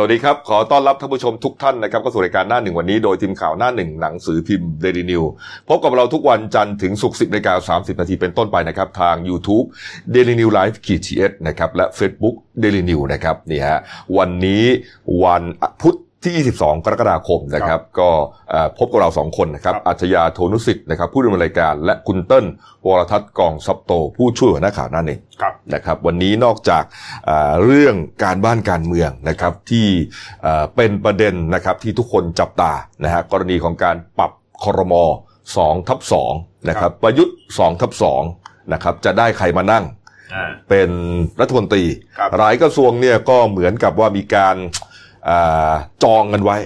สวัสดีครับ ขอต้อนรับท่านผู้ชมทุกท่านนะครับก็สู่รายการหน้าหนึ่งวันนี้โดยทีมข่าวหน้าหนึ่งหนังสือพิมพ์เดลินิวพบกับเราทุกวันจันทร์ถึงศุกร์สิบนาฬิกาสามสิบนาทีเป็นต้นไปนะครับทาง YouTube Daily New Life ขีดทีเอสนะครับและ Facebook Daily New นะครับนี่ฮะวันนี้วันพุธ ที่ 22 กรกฎาคมนะครับ ก็เอ่อพบกับเราสองคนนะครับครับอัจฉริยะโทนุสิทธิ์นะครับผู้ดำเนินรายการและคุณเติ้ลวรทัศน์กองซับโต ผู้ช่วยหัวหน้าข่าวหน้าหนึ่งครับนะครับ วันนี้นอกจากเอ่อเรื่องการบ้านการเมืองนะครับที่เอ่อเป็นประเด็นนะครับที่ทุกคนจับตานะฮะกรณีของการปรับครม2ทับ2นะครับ ประยุทธ์2ทับ2นะครับจะได้ใครมานั่งอ่าเป็นรัฐมนตรีครับหลายกระทรวงเนี่ยก็เหมือนกับว่ามีการอา จองกันไว้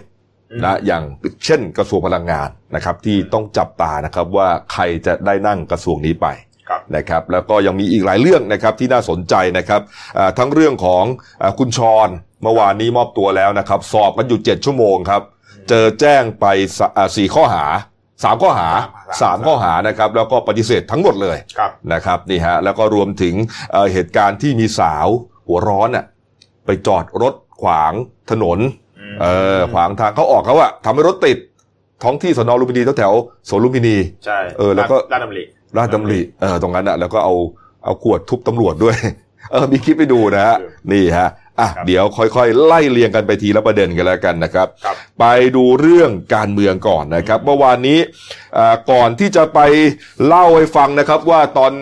นะอย่างเช่นกระทรวงพลังงานนะครับ ที่ต้องจับตานะครับว่าใครจะได้นั่งกระทรวงนี้ไปครับนะครับแล้วก็ยังมีอีกหลายเรื่องนะครับที่น่าสนใจนะครับอ่าทั้งเรื่องของอาคุณชรเมื่อวานนี้มอบตัวแล้วนะครับ สอบกันอยู่เจ็ดชั่วโมงครับ เจอแจ้งไปสะอ่าสี่ข้อหาสามข้อหาสามข้อหานะครับ แล้วก็ปฏิเสธทั้งหมดเลยครับนะครับนี่ฮะแล้วก็รวมถึงเอ่อเหตุการณ์ที่มีสาวหัวร้อนอะไปจอดรถ ขวางถนนมเออขวางทางเขาออกเขาอะทำให้รถติดท้องที่สนลุมพินีแถวๆสวนลุมพินีใช่เออแล้วก็ด้านดำริราชดำริเออตรงนั้นอะแล้วก็เอาเอาขวดทุบตำรวจด้วย เออมีคลิปไปดูนะฮะนี่ฮะอะครับเดี๋ยวค่อยๆ ไล่เรียงกันไปทีละประเด็นกันแล้วกันนะครับครับไปดูเรื่องการเมืองก่อนนะครับ เมื่อวานนี้อ่าก่อนที่จะไปเล่าให้ฟังนะครับว่าตอน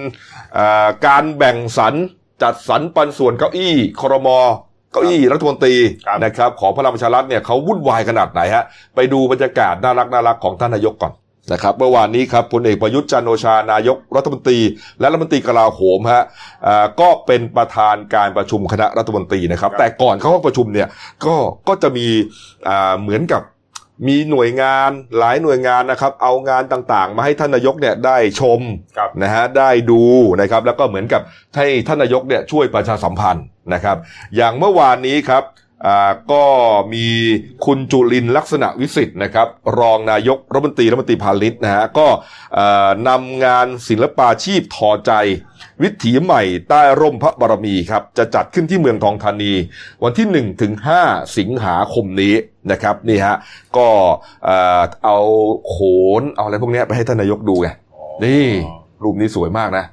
อาการแบ่งสรรจัดสรรปันส่วนเก้าอี้ครม เก้าอี้รัฐมนตรีครับนะครับของพลังประชารัฐเนี่ยเขาวุ่นวายขนาดไหนฮะไปดูบรรยากาศน่ารักน่ารักของท่านนายกก่อนนะครับเมื่อวานนี้ครับพลเอกประยุทธ์จันทร์โอชานายกรัฐมนตรี และรัฐมนตรีกลาโหมฮะอ่าก็เป็นประธานการประชุมคณะรัฐมนตรีนะครับครับแต่ก่อนเข้าห้องประชุมเนี่ยก็ก็จะมีอ่าเหมือนกับมีหน่วยงานหลายหน่วยงานนะครับเอางานต่างๆ มาให้ท่านนายกเนี่ยได้ชมครับนะฮะได้ดูนะครับแล้วก็เหมือนกับให้ท่านนายกเนี่ยช่วยประชาสัมพันธ์ นะครับ อย่างเมื่อวานนี้ครับก็มีคุณจุลินลักษณะวิสิทธิ์นะครับ รองนายกรัฐมนตรีรัฐมนตรีพาณิชย์นะฮะก็นำงานศิลปาชีพทอใจ วิถีใหม่ใต้ร่มพระบารมีครับ จะจัดขึ้นที่เมืองทองธานี วันที่1ถึง5สิงหาคมนี้นะครับนี่ฮะก็เอาโขนเอาอะไรพวกนี้ไปให้ท่านนายกดูไงนี่รูปนี้สวยมากนะ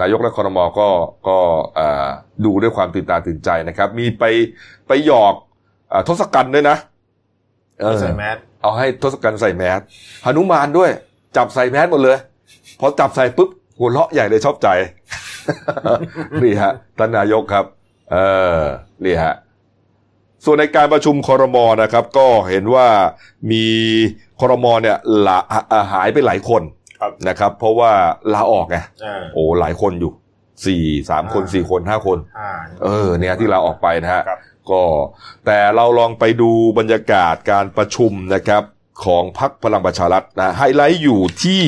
นายกและคอรมอก็ก็เอ่อดูด้วยความตื่นตาตื่นใจนะครับ มีไปไปหยอกเอ่อทศกัณฐ์ด้วยนะเออใส่แมสเอาให้ทศกัณฐ์ใส่แมสหนุมานด้วย จับใส่แมสหมดเลยพอจับใส่ปุ๊บหัวเราะใหญ่เลยชอบใจนี่ฮะท่านนายกครับ เออนี่ฮะส่วนในการประชุมคอรมอนะครับ ก็เห็นว่ามีคอรมอเนี่ยลาอ่าหายไปหลายคนครับ นะครับ เพราะว่าลาออกไงอ่าโอ้หลายคนอยู่สี่สามคนอ่าสี่คนห้าคนอ่าเออ เนี่ยที่ลาออกไปนะฮะครับก็แต่เราลองไปดูบรรยากาศการประชุมนะครับ ของพักพลังประชารัฐนะไฮไลท์อยู่ที่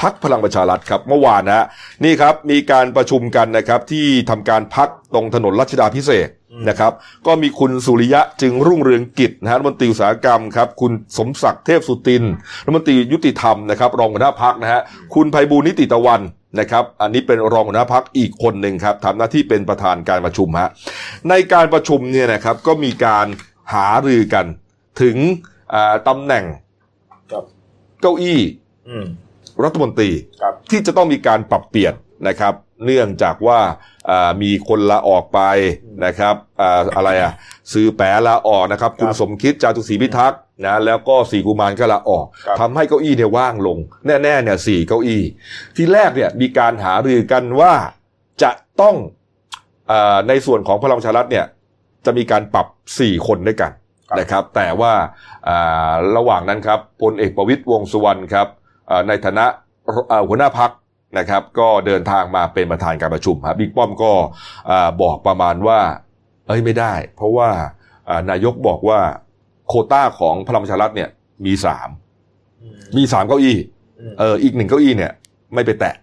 พักพลังประชารัฐครับเมื่อวานนะฮะนี่ครับมีการประชุมกันนะครับที่ทำการพักตรงถนนรัชดาพิเศษนะครับก็มีคุณสุริยะจึงรุ่งเรืองกิจนะฮะรัฐมนตรีอุตสาหกรรมครับคุณสมศักดิ์เทพสุตินรัฐมนตรียุติธรรมนะครับรองหัวหน้าพักนะฮะคุณไพบูลนิติตะวันนะครับอันนี้เป็นรองหัวหน้าพักอีกคนหนึ่งครับทำหน้าที่เป็นประธานการประชุมฮะในการประชุมเนี่ยนะครับก็มีการหารือกันถึงอ่าตำแหน่ง เก้าอี้อืมรัฐมนตรีครับที่จะต้องมีการปรับเปลี่ยนนะครับ เนื่องจากว่าอ่ามีคนลาออกไปนะครับอ่าอะไรอะซื้อแปะลาออกนะครับ คุณครับสมคิดจาตุศรีพิทักษ์นะแล้วก็สีกุมารก็ลาออกครับทำให้เก้าอี้เนี่ยว่างลง แน่ๆเนี่ยสี่เก้าอี้ ที่แรกเนี่ยมีการหารือกันว่าจะต้องอาในส่วนของพลังประชารัฐเนี่ยจะมีการปรับสี่คนด้วยกันครับ นะครับ แต่ว่าอ่าระหว่างนั้นครับพลเอกประวิตยวงษ์สุวรรณครับอ่าในฐานะอ่าหัวหน้าพักนะครับ ก็เดินทางมาเป็นประธานการประชุมครับบิ๊กป้อมก็อ่าบอกประมาณว่า เอ้ยไม่ได้ เพราะว่าอ่านายกบอกว่าโควต้าของพลังประชารัฐเนี่ยมีสามอืมมีสามเก้าอี้อืมเอออีกหนึ่งเก้าอี้เนี่ย ไม่ไปแตะ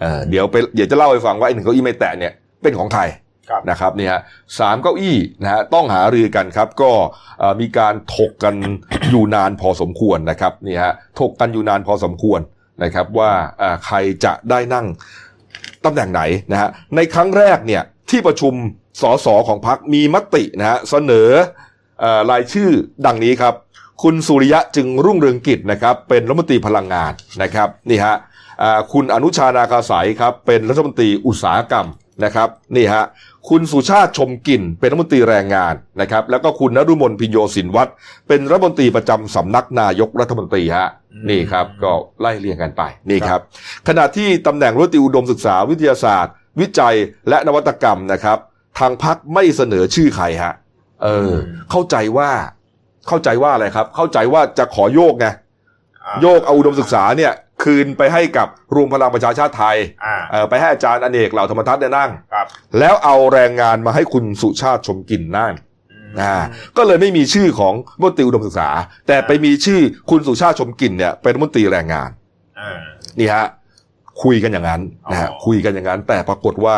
เออเดี๋ยวไปเดี๋ยวจะเล่าให้ฟังว่าไอ้หนึ่งเก้าอี้ไม่แตะเนี่ยเป็นของใครครับ นะครับเนี่ยฮะสามเก้าอี้นะฮะต้องหารือกันครับ ก็มีการถกกันอยู่นานพอสมควรนะครับนี่ฮะถกกันอยู่นานพอสมควรนะครับว่าใครจะได้นั่งตำแหน่งไหนนะฮะในครั้งแรกเนี่ยที่ประชุมสสของพักมีมตินะฮะเสนอรายชื่อดังนี้ครับ คุณสุริยะจึงรุ่งเรืองกิจนะครับเป็นรัฐมนตรีพลังงานนะครับนี่ฮะคุณอนุชานาคาสายครับเป็นรัฐมนตรีอุตสาหกรรมนะครับนี่ฮะ คุณสุชาติชมกลิ่น เป็นรัฐมนตรีแรงงานนะครับแล้วก็คุณนรุมนพิญโยสินวัตรเป็นรัฐมนตรีประจำสำนักนายกรัฐมนตรีฮะอืมนี่ครับก็ไล่เรียงกันไปนี่ครับ ขณะที่ตำแหน่งรัฐมนตรีอุดมศึกษาวิทยาศาสตร์ วิจัยและนวัตกรรมนะครับ ทางพักไม่เสนอชื่อใครฮะเออ เข้าใจว่าเข้าใจว่าอะไรครับ เข้าใจว่าจะขอโยกไงอ่าโยกเอาอุดมศึกษาเนี่ยคืนไปให้กับรวมพลังประชาชาติไทยอ่าเออไปให้อาจารย์อเนกเหล่าธรรมทัศน์เนี่ยนั่งครับแล้วเอาแรงงานมาให้คุณสุชาติชมกลิ่นนั่งอืมอ่าก็เลยไม่มีชื่อของมนตรีอุดมศึกษา แต่ไปมีชื่อคุณสุชาติชมกลิ่นเนี่ยเป็นมนตรีแรงงานอ่านี่ฮะคุยกันอย่างนั้นนะฮะอ๋อคุยกันอย่างนั้น แต่ปรากฏว่า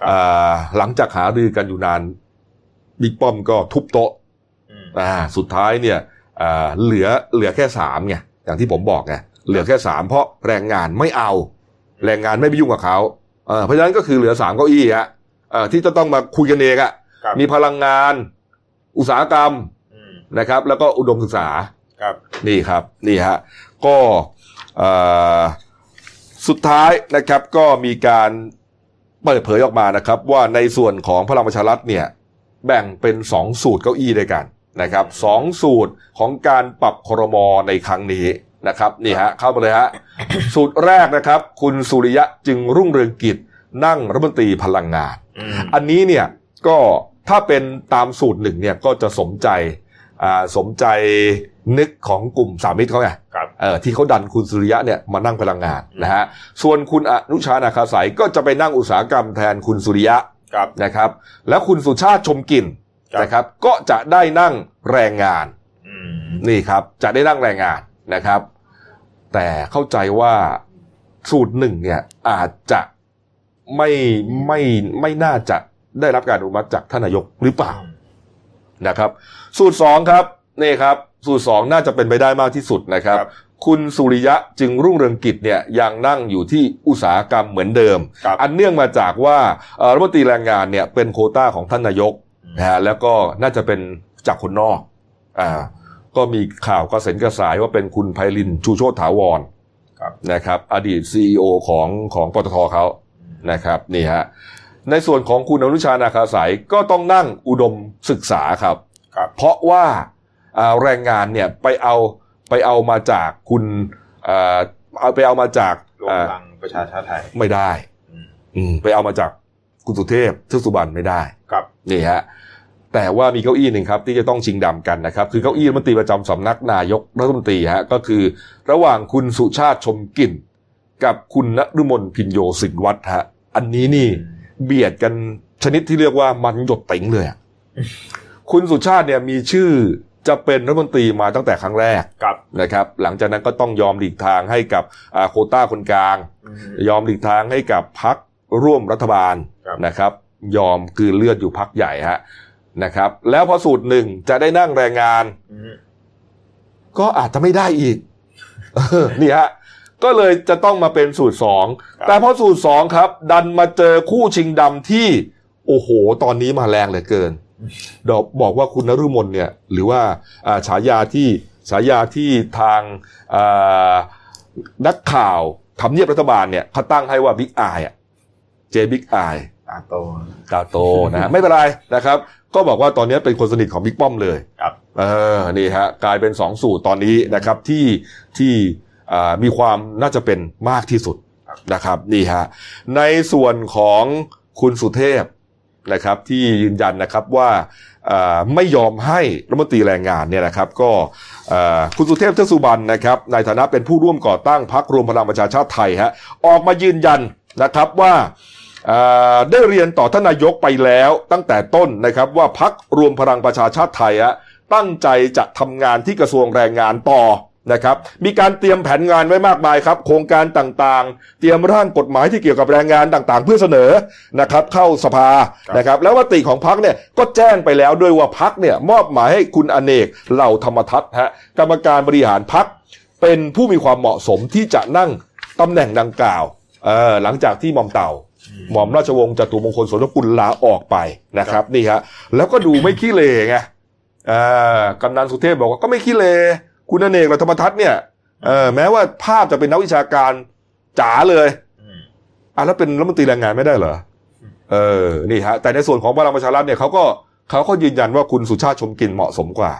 ครับอ่าหลังจากหารือกันอยู่นานบิ๊กป้อมก็ทุบโต๊ะอืมอ่าสุดท้ายเนี่ยอ่าเหลือเหลือแค่สามไงอย่างที่ผมบอกไง เหลือแค่สามเพราะแรงงานไม่เอา แรงงานไม่ไปยุ่งกับเขาเอ่อเพราะฉะนั้นก็คือเหลือสามเก้าอี้ฮะเอ่อที่จะต้องมาคุยกันเองอะครับมีพลังงาน อุตสาหกรรมอืมนะครับ แล้วก็อุดมศึกษาครับนี่ครับนี่ฮะก็เอ่อสุดท้ายนะครับก็มีการเปิดเผยออกมานะครับ ว่าในส่วนของพลังประชารัฐเนี่ยแบ่งเป็นสองสูตรเก้าอี้ด้วยกันนะครับสองสูตรของการปรับครมในครั้งนี้ นะครับนี่ฮะเข้ามาเลยฮะสูตรแรกนะครับ คุณสุริยะจึงรุ่งเรืองกิจนั่งรัฐมนตรีพลังงานอืมอันนี้เนี่ยก็ถ้าเป็นตามสูตรหนึ่งเนี่ยก็จะสมใจอ่าสมใจนึกของกลุ่มสามมิตรเขาไงครับเออที่เขาดันคุณสุริยะเนี่ยมานั่งพลังงานนะฮะส่วนคุณอนุชานาคาสายก็จะไปนั่งอุตสาหกรรมแทนคุณสุริยะครับนะครับ แล้วคุณสุชาติชมกลิ่นครับนะครับ ก็จะได้นั่งแรงงานอืมนี่ครับจะได้นั่งแรงงานนะครับ แต่เข้าใจว่าสูตรหนึ่งเนี่ยอาจจะไม่ไม่ไม่น่าจะได้รับการอนุมัติจากท่านนายกหรือเปล่านะครับ สูตรสองครับนี่ครับ สูตรสองน่าจะเป็นไปได้มากที่สุดนะครับครับคุณสุริยะจึงรุ่งเรืองกิจเนี่ยยังนั่งอยู่ที่อุตสาหกรรมเหมือนเดิมครับอันเนื่องมาจากว่าเอ่อรัฐมนตรีแรงงานเนี่ยเป็นโควต้าของท่านนายกนะฮะแล้วก็น่าจะเป็นจากคนนอกอ่า ก็มีข่าวกระเซ็นกระสายว่าเป็นคุณไพลินชูโชตถาวรครับนะครับ อดีต CEO ของของปตทเขานะครับนี่ฮะในส่วนของคุณอนุชานาคาสายก็ต้องนั่งอุดมศึกษาครับครับเพราะว่าอ่าแรงงานเนี่ยไปเอาไปเอามาจากคุณอ่าเอาไปเอามาจากรวมอ่าพลังประชาชาติไทยไม่ได้ อืมอืมไปเอามาจากคุณสุเทพเทือกสุบรรณไม่ได้ ครับนี่ฮะ แต่ว่ามีเก้าอี้หนึ่งครับที่จะต้องชิงดำกันนะครับ คือเก้าอี้รัฐมนตรีประจำสำนักนายกรัฐมนตรีฮะก็คือ ระหว่างคุณสุชาติชมกลิ่น กับคุณนฤมลพินโยสินวัฒน์ฮะอันนี้นี่เบียดกันชนิดที่เรียกว่ามันหยดเต็งเลยอะคุณสุชาติเนี่ยมีชื่อจะเป็นรัฐมนตรีมาตั้งแต่ครั้งแรกครับนะครับ หลังจากนั้นก็ต้องยอมหลีกทางให้กับอ่าโควต้าคนกลางอืมยอมหลีกทางให้กับพักร่วมรัฐบาลครับนะครับ ยอมกลืนเลือดอยู่พักใหญ่ฮะ นะครับ แล้วพอสูตรหนึ่งจะได้นั่งแรงงานอืมก็อาจจะไม่ได้อีกเออนี่ฮะก็เลยจะต้องมาเป็นสูตรสองแต่พอสูตรสองครับ ดันมาเจอคู่ชิงดำที่ โอ้โห ตอนนี้มาแรงเหลือเกินดอกบอกว่าคุณนฤมลเนี่ย หรือว่าอ่าฉายาที่ฉายาที่ทางอ่านักข่าวทำเนียบรัฐบาลเนี่ยเขาตั้งให้ว่าบิ๊กอายอะเจบิ๊กอาย ตาโตตาโตนะฮะไม่เป็นไรนะครับ ก็บอกว่าตอนนี้เป็นคนสนิทของบิ๊กป้อมเลยครับเออนี่ฮะกลายเป็นสองสูตรตอนนี้นะครับที่ที่อ่ามีความน่าจะเป็นมากที่สุดนะครับนี่ฮะในส่วนของคุณสุเทพนะครับที่ยืนยันนะครับว่าอ่าไม่ยอมให้รัฐมนตรีแรงงานเนี่ยนะครับ ก็อ่าคุณสุเทพเทือกสุบรรณนะครับ ในฐานะเป็นผู้ร่วมก่อตั้งพรรครวมพลังประชาชาติไทยฮะออกมายืนยันนะครับว่าอ่า ได้เรียนต่อท่านนายกไปแล้วตั้งแต่ต้นนะครับว่าพักรวมพลังประชาชาติไทยอะตั้งใจจะทำงานที่กระทรวงแรงงานต่อนะครับมีการเตรียมแผนงานไว้มากมายครับ โครงการต่างๆ เตรียมร่างกฎหมายที่เกี่ยวกับแรงงานต่างๆ เพื่อเสนอนะครับเข้าสภานะครับแล้วมติของพักเนี่ยก็แจ้งไปแล้วด้วยว่าพักเนี่ยมอบหมายให้คุณอเนกเหล่าธรรมทัศน์ฮะกรรมการบริหารพักเป็นผู้มีความเหมาะสมที่จะนั่งตำแหน่งดังกล่าวหลังจากที่มอมเต่า หม่อมราชวงศ์จตุมงคลโสนกุลลาออกไปนะครับ นี่ฮะแล้วก็ดูไม่ขี้เลไงอ่ากำนันสุเทพบอกว่าก็ไม่ขี้เลคุณอเนกราธรรมทัศน์เนี่ยเออแม้ว่าภาพจะเป็นนักวิชาการจ๋าเลยอะแล้วเป็นรัฐมนตรีแรงงานไม่ได้เหรอเออนี่ฮะแต่ในส่วนของพลังประชารัฐเนี่ยเขาก็เขาก็ยืนยันว่าคุณสุชาติชมกลิ่นเหมาะสมกว่า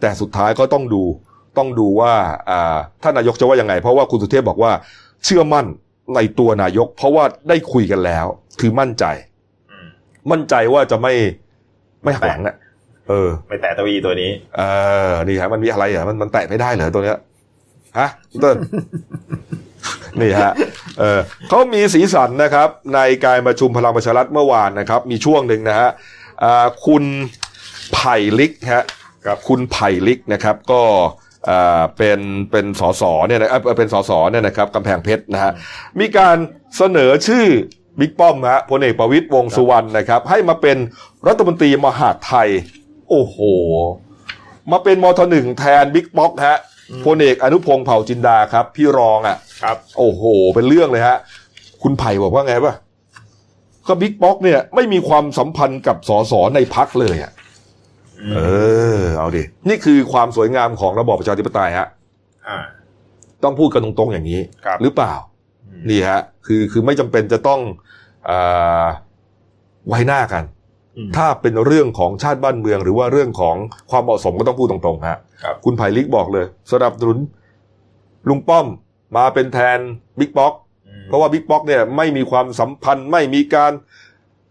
แต่สุดท้ายก็ต้องดูต้องดูว่าอ่าท่านนายกจะว่ายังไง เพราะว่าคุณสุเทพบอกว่าเชื่อมั่น ในตัวนายก เพราะว่าได้คุยกันแล้ว คือมั่นใจอืมมั่นใจว่าจะไม่ไม่หักหลังอะเออ ไม่แตะตัวอีตัวนี้ เออ นี่ฮะมันมีอะไรเหรอมันมันแตะไม่ได้เหรอตัวเนี้ยฮะคุณเต้นนี่ฮะ เออเขามีสีสันนะครับ ในการประชุมพลังประชารัฐเมื่อวานนะครับ มีช่วงหนึ่งนะฮะอ่าคุณไผ่ลิกฮะกับคุณไผ่ลิกนะครับ ก็อ่า เป็นเป็นสสเนี่ยนะเอ่อเป็นสสเนี่ยนะครับกำแพงเพชรนะฮะมีการเสนอชื่อบิ๊กป้อมฮะพลเอกประวิตยวงษ์สุวรรณนะครับ ให้มาเป็นรัฐมนตรีมหาดไทย โอ้โห มาเป็นมทหนึ่งแทนบิ๊กป๊อกฮะพลเอกอนุพงศ์เผ่าจินดาครับ พี่รองอะครับ โอ้โห เป็นเรื่องเลยฮะ คุณไผ่บอกว่าไงป่ะก็บิ๊กป๊อกเนี่ยไม่มีความสัมพันธ์กับสสในพักเลยอะ เออ เอาดิ นี่คือความสวยงามของระบอบประชาธิปไตยฮะอ่าต้องพูดกันตรงๆอย่างนี้ครับหรือเปล่าอืมนี่ฮะ คือคือไม่จำเป็นจะต้องอาไว้หน้ากันอืมถ้าเป็นเรื่องของชาติบ้านเมือง หรือว่าเรื่องของความเหมาะสมก็ต้องพูดตรงๆฮะครับคุณไผ่ลิกบอกเลยสนับสนุนลุงป้อมมาเป็นแทนบิ๊กป๊อกอืมเพราะว่าบิ๊กป๊อกเนี่ยไม่มีความสัมพันธ์ไม่มีการ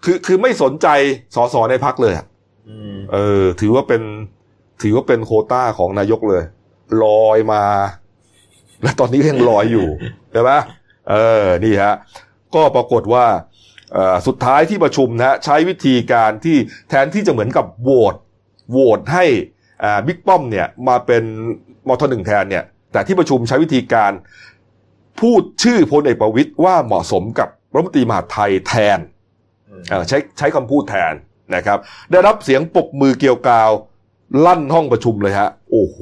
คือคือไม่สนใจสสในพักเลยอะอืม เออ ถือว่าเป็น ถือว่าเป็นโคต้าของนายกเลย ลอยมา และตอนนี้ก็ยังลอยอยู่ใช่ไหมเออ นี่ฮะ ก็ปรากฏว่าสุดท้ายที่ประชุมนะใช้วิธีการที่แทนที่จะเหมือนกับโหวตโหวตให้บิ๊กป้อมเนี่ย มาเป็นมทหนึ่งแทนเนี่ย แต่ที่ประชุมใช้วิธีการพูดชื่อพลเอกประวิตยว่าเหมาะสมกับรัฐมนตรีมหาไทยแทนใช้ใช้คำพูดแทน นะครับ ได้รับเสียงปรบมือเกลียวกราว ลั่นห้องประชุมเลยฮะ โอ้โห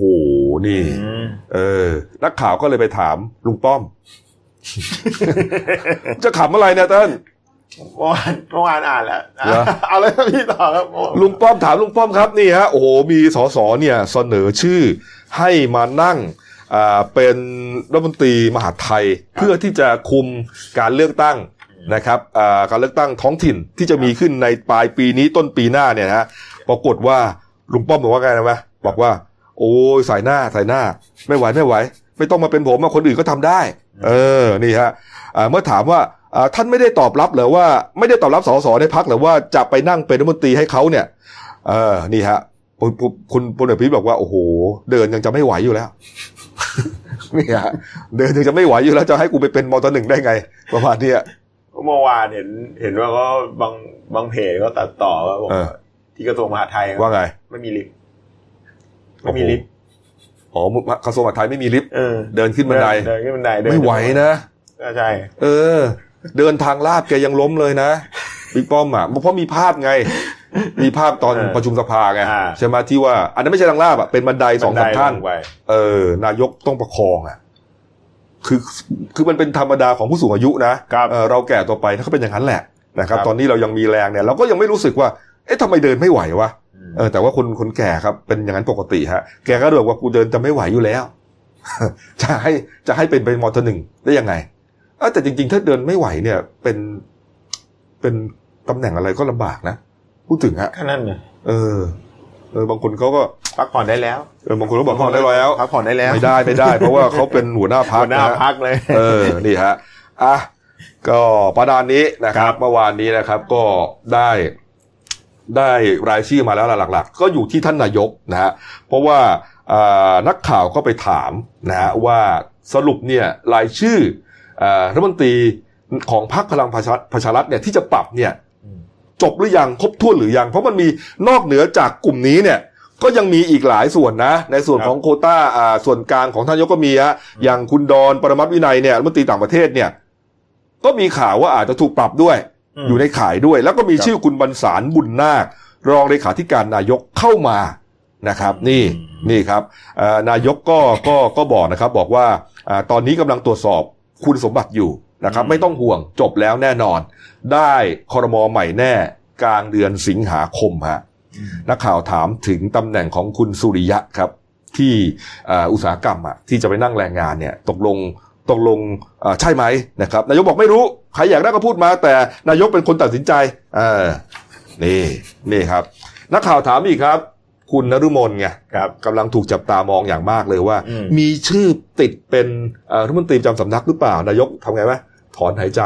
นี่อืมเออ นักข่าวก็เลยไปถามลุงป้อม จะขำอะไรเนี่ยเต้นเมื่อวานเมื่อวานอ่านแล้วเหรอเอาเลยครับพี่ต่อครับลุงป้อมถามลุงป้อมครับนี่ฮะโอ้โหมีสสเนี่ยเสนอชื่อให้มานั่งอ่าเป็นรัฐมนตรีมหาดไทย เพื่อที่จะคุมการเลือกตั้ง นะครับการเลือกตั้งท้องถิ่นที่จะมีขึ้นในปลายปีนี้ต้นปีหน้าเนี่ยนะฮะปรากฏว่าลุงป้อมบอกว่าไงนะวะบอกว่า โอ้ยใส่หน้าใส่หน้า ไม่ไหวไม่ไหว ไม่ต้องมาเป็นผมคนอื่นก็ทำได้ เออนี่ฮะเมื่อถามว่าท่านไม่ได้ตอบรับหรือว่าไม่ได้ตอบรับสสในพักหรือว่าจะไปนั่งเป็นรัฐมนตรีให้เขาเนี่ยเออนี่ฮะคุณพลเอกประวิบอกว่าโอ้โห เดินยังจะไม่ไหวอยู่แล้วนี่ฮะเดินยังจะไม่ไหวอยู่แล้วจะให้กูไปเป็นมตหนึ่งได้ไง ประมาณนี้ ยเมื่อวานเห็นเห็นว่าก็บางบางเพจก็ตัดต่อว่าบอกเออว่าที่กระทรวงมหาดไทยว่าไง ไม่มีลิฟต์ไม่มีลิฟต์อ๋อกระทรวงมหาดไทยไม่มีลิฟต์เออเดินขึ้นบันได เดินขึ้นบันไดเดินไม่ไหวนะก็ใช่ เออ เดินทางลาดแกยังล้มเลยนะบิ๊กป้อมอะเพราะมีภาพไง มีภาพตอนเออประชุมสภาไงอ่า ใช่ไหมที่ว่า อันนั้นไม่ใช่ทางลาบอะเป็นบันไดสองสามท่านบัไดลงไปเออนายกต้องประคองอะ คือคือมันเป็นธรรมดาของผู้สูงอายุนะครับ เออเราแก่ตัวไปถ้าเขาเป็นอย่างนั้นแหละนะครับ ครับ ตอนนี้เรายังมีแรงเนี่ยเราก็ยังไม่รู้สึกว่า เอ๊ะทำไมเดินไม่ไหววะมเออแต่ว่าคนคนแก่ครับเป็นอย่างนั้นปกติฮะแกก็บอกว่ากูเดินจะไม่ไหวอยู่แล้ว จะให้จะให้เป็นเป็นมอเตอร์หนึ่งได้ยังไงเออแต่จริงๆ ถ้าเดินไม่ไหวเนี่ย เป็นเป็นตำแหน่งอะไรก็ลำบากนะพูดถึงฮะ แค่นั้นเลย เออ เออบางคนเขาก็พักผ่อนได้แล้วเออบางคนก็บอกเขาได้แล้วพักผ่อนได้แล้วไม่ได้ไม่ได้ เพราะว่าเขาเป็นหัวหน้าพักหัวหน้านะฮะพักเลย เออนี่ฮะอะก็ประดานนี้นะครับเมื่อวานนี้นะครับก็ได้ได้รายชื่อมาแล้วล่ะหลักๆ ก็อยู่ที่ท่านนายกนะฮะเพราะว่าอ่านักข่าวก็ไปถามนะฮะว่าสรุปเนี่ยรายชื่ออ่ารัฐมนตรีของพรรคพลังประชาประชารัฐเนี่ยที่จะปรับเนี่ยอืม จบหรือยังครบถ้วนหรือยัง เพราะมันมีนอกเหนือจากกลุ่มนี้เนี่ยก็ยังมีอีกหลายส่วนนะ ในส่วนครับของโควต้าอ่าส่วนกลางของท่านนายกก็มีฮะอย่างคุณดอนปรมัตถ์วินัยเนี่ยรัฐมนตรีต่างประเทศเนี่ยก็มีข่าวว่าอาจจะถูกปรับด้วยอืมอยู่ในข่ายด้วย แล้วก็มีครับชื่อคุณบรรสารบุญนาค รองเลขาธิการนายกเข้ามานะครับ นี่อืมนี่ครับเอ่อนายกก็ก็ก็บอกนะครับ บอกว่าอ่าตอนนี้กำลังตรวจสอบคุณสมบัติอยู่ นะครับ ไม่ต้องห่วงจบแล้วแน่นอน ได้คอรมอใหม่แน่กลางเดือนสิงหาคมฮะนักข่าวถามถึงตำแหน่งของคุณสุริยะครับ ที่อ่าอุตสาหกรรมอะที่จะไปนั่งแรงงานเนี่ย ตกลงตกลงอ่าใช่ไหมนะครับ นายกบอกไม่รู้ ใครอยากได้ก็พูดมา แต่นายกเป็นคนตัดสินใจเออนี่นี่ครับ นักข่าวถามอีกครับ คุณนฤมลไงครับกำลังถูกจับตามองอย่างมากเลยว่าอืมมีชื่อติดเป็นเอ่อรัฐมนตรีประจำสำนักหรือเปล่า นายกทำไงไหม ถอนหายใจ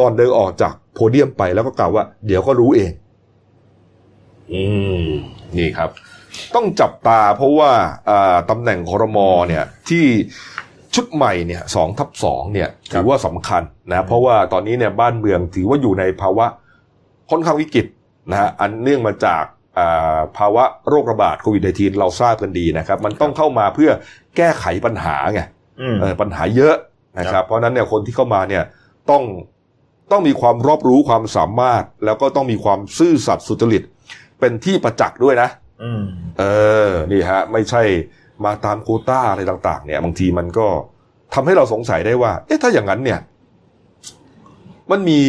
ก่อนเดินออกจากโพเดียมไปแล้วก็กล่าวว่า เดี๋ยวก็รู้เอง อืม นี่ครับ ต้องจับตาเพราะว่าอ่าตำแหน่งคอรมอเนี่ย ที่ชุดใหม่เนี่ยสองทับสองเนี่ยถือว่าสำคัญนะเพราะว่าตอนนี้เนี่ยบ้านเมืองถือว่าอยู่ในภาวะค่อนข้างวิกฤตนะฮะอันเนื่องมาจากอ่าภาวะโรคระบาดโควิด -19 เราทราบกันดีนะครับ มันต้องเข้ามาเพื่อแก้ไขปัญหาไงอืมเออปัญหาเยอะ นะคครัรับบเพราะฉะนั้นเนี่ยคนที่เข้ามาเนี่ยต้องต้องมีความรอบรู้ความสามารถ แล้วก็ต้องมีความซื่อสัตย์สุจริต เป็นที่ประจักษ์ด้วยนะอืมเออ นี่ฮะ ไม่ใช่มาตามโควต้าอะไรต่าง ๆ เนี่ย บางทีมันก็ทำให้เราสงสัยได้ว่า เอ๊ะถ้าอย่างนั้นเนี่ย มันมี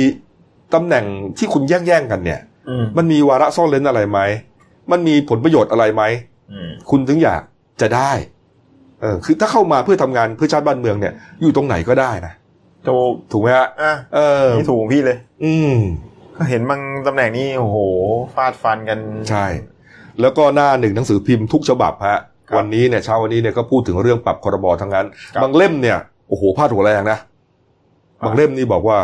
ตำแหน่งที่คุณแย่งๆกันเนี่ยอืมมันมีวาระซ่อนเร้นอะไรไหม มันมีผลประโยชน์อะไรไหมอืมคุณถึงอยากจะได้ เออคือถ้าเข้ามาเพื่อทำงานเพื่อชาติบ้านเมืองเนี่ย อยู่ตรงไหนก็ได้นะถูกถูกไหมฮะอะเออนี่ถูกของพี่เลย อืมก็เห็นบางตำแหน่งนี่โอ้โหฟาดฟันกันใช่ แล้วก็หน้าหนึ่งหนังสือพิมพ์ทุกฉบับฮะครับวันนี้เนี่ยเช้าวันนี้เนี่ยก็พูดถึงเรื่องปรับคอรมอทั้งนั้นครับบางเล่มเนี่ยโอ้โหพาดหัวแรงนะอ่าบางเล่มนี่บอกว่า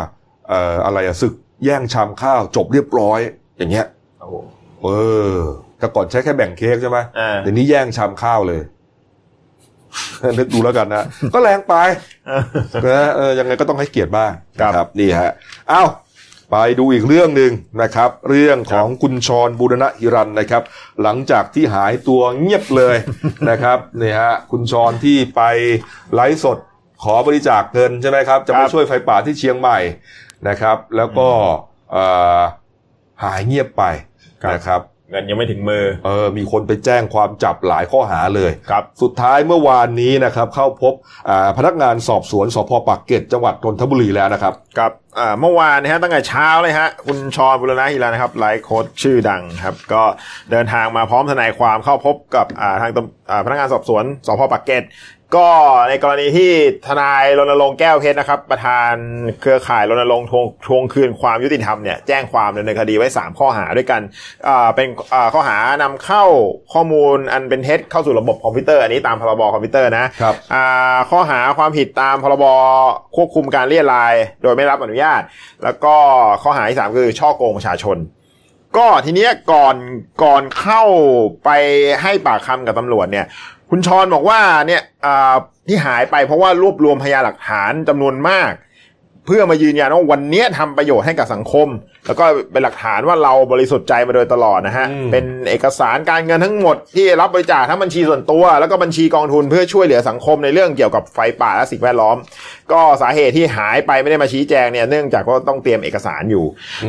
เอ่ออะไรอะศึกแย่งชามข้าวจบเรียบร้อย อย่างเงี้ยโอ้โหเออแต่ก่อนใช้แค่แบ่งเค้กใช่ไหมอ่าเดี๋ยวนี้แย่งชามข้าวเลย นึกดูแล้วกันนะก็แรงไปนะเออยังไงก็ต้องให้เกียรติบ้างครับนะครับนี่ฮะอ้าวไปดูอีกเรื่องหนึ่งนะครับ เรื่องของคุณชรบูรณะฮิรันนะครับ หลังจากที่หายตัวเงียบเลยนะครับนี่ฮะคุณชรที่ไปไลฟ์สดขอบริจาคเงินใช่ไหมครับ จะไปครับช่วยไฟป่าที่เชียงใหม่นะครับ แล้วก็เอ่อหายเงียบไปนะครับ เงินยังไม่ถึงมือ เออ มีคนไปแจ้งความจับหลายข้อหาเลยครับ สุดท้ายเมื่อวานนี้นะครับ เข้าพบอ่าพนักงานสอบสวนสพปากเกร็ดจังหวัดนนทบุรีแล้วนะครับครับอ่าเมื่อวานนะฮะตั้งแต่เช้าเลยฮะคุณชรบุรณะฮิรันนะครับไลฟ์โค้ชชื่อดังครับ ก็เดินทางมาพร้อมทนายความเข้าพบกับอ่าทางตำอ่าพนักงานสอบสวนสภ.ปากเกร็ด ก็ในกรณีที่ทนายรณรงค์แก้วเพชรนะครับ ประธานเครือข่ายรณรงค์ทวงทวงคืนความยุติธรรมเนี่ยแจ้งความดำเนินคดีไว้ 3 ข้อหาด้วยกันอ่าเป็นอ่าข้อหานำเข้าข้อมูลอันเป็นเท็จเข้าสู่ระบบคอมพิวเตอร์อันนี้ตามพรบคอมพิวเตอร์นะครับอ่าข้อหาความผิดตามพรบควบคุมการเรี่ยไร โดยไม่รับอนุญาต แล้วก็ข้อหาที่สามคือช่อโกงประชาชนก็ทีเนี้ยก่อนก่อนเข้าไปให้ปากคำกับตำรวจเนี่ย คุณชรบอกว่าเนี่ยอ่าที่หายไปเพราะว่ารวบรวมพยานหลักฐานจำนวนมาก เพื่อมายืนยันว่าวันเนี้ยทำประโยชน์ให้กับสังคม แล้วก็เป็นหลักฐานว่าเราบริสุทธิ์ใจมาโดยตลอดนะฮะอืมเป็นเอกสารการเงินทั้งหมดที่รับบริจาคทั้งบัญชีส่วนตัว แล้วก็บัญชีกองทุนเพื่อช่วยเหลือสังคมในเรื่องเกี่ยวกับไฟป่าและสิ่งแวดล้อม ก็สาเหตุที่หายไปไม่ได้มาชี้แจงเนี่ยเนื่องจากว่าต้องเตรียมเอกสารอยู่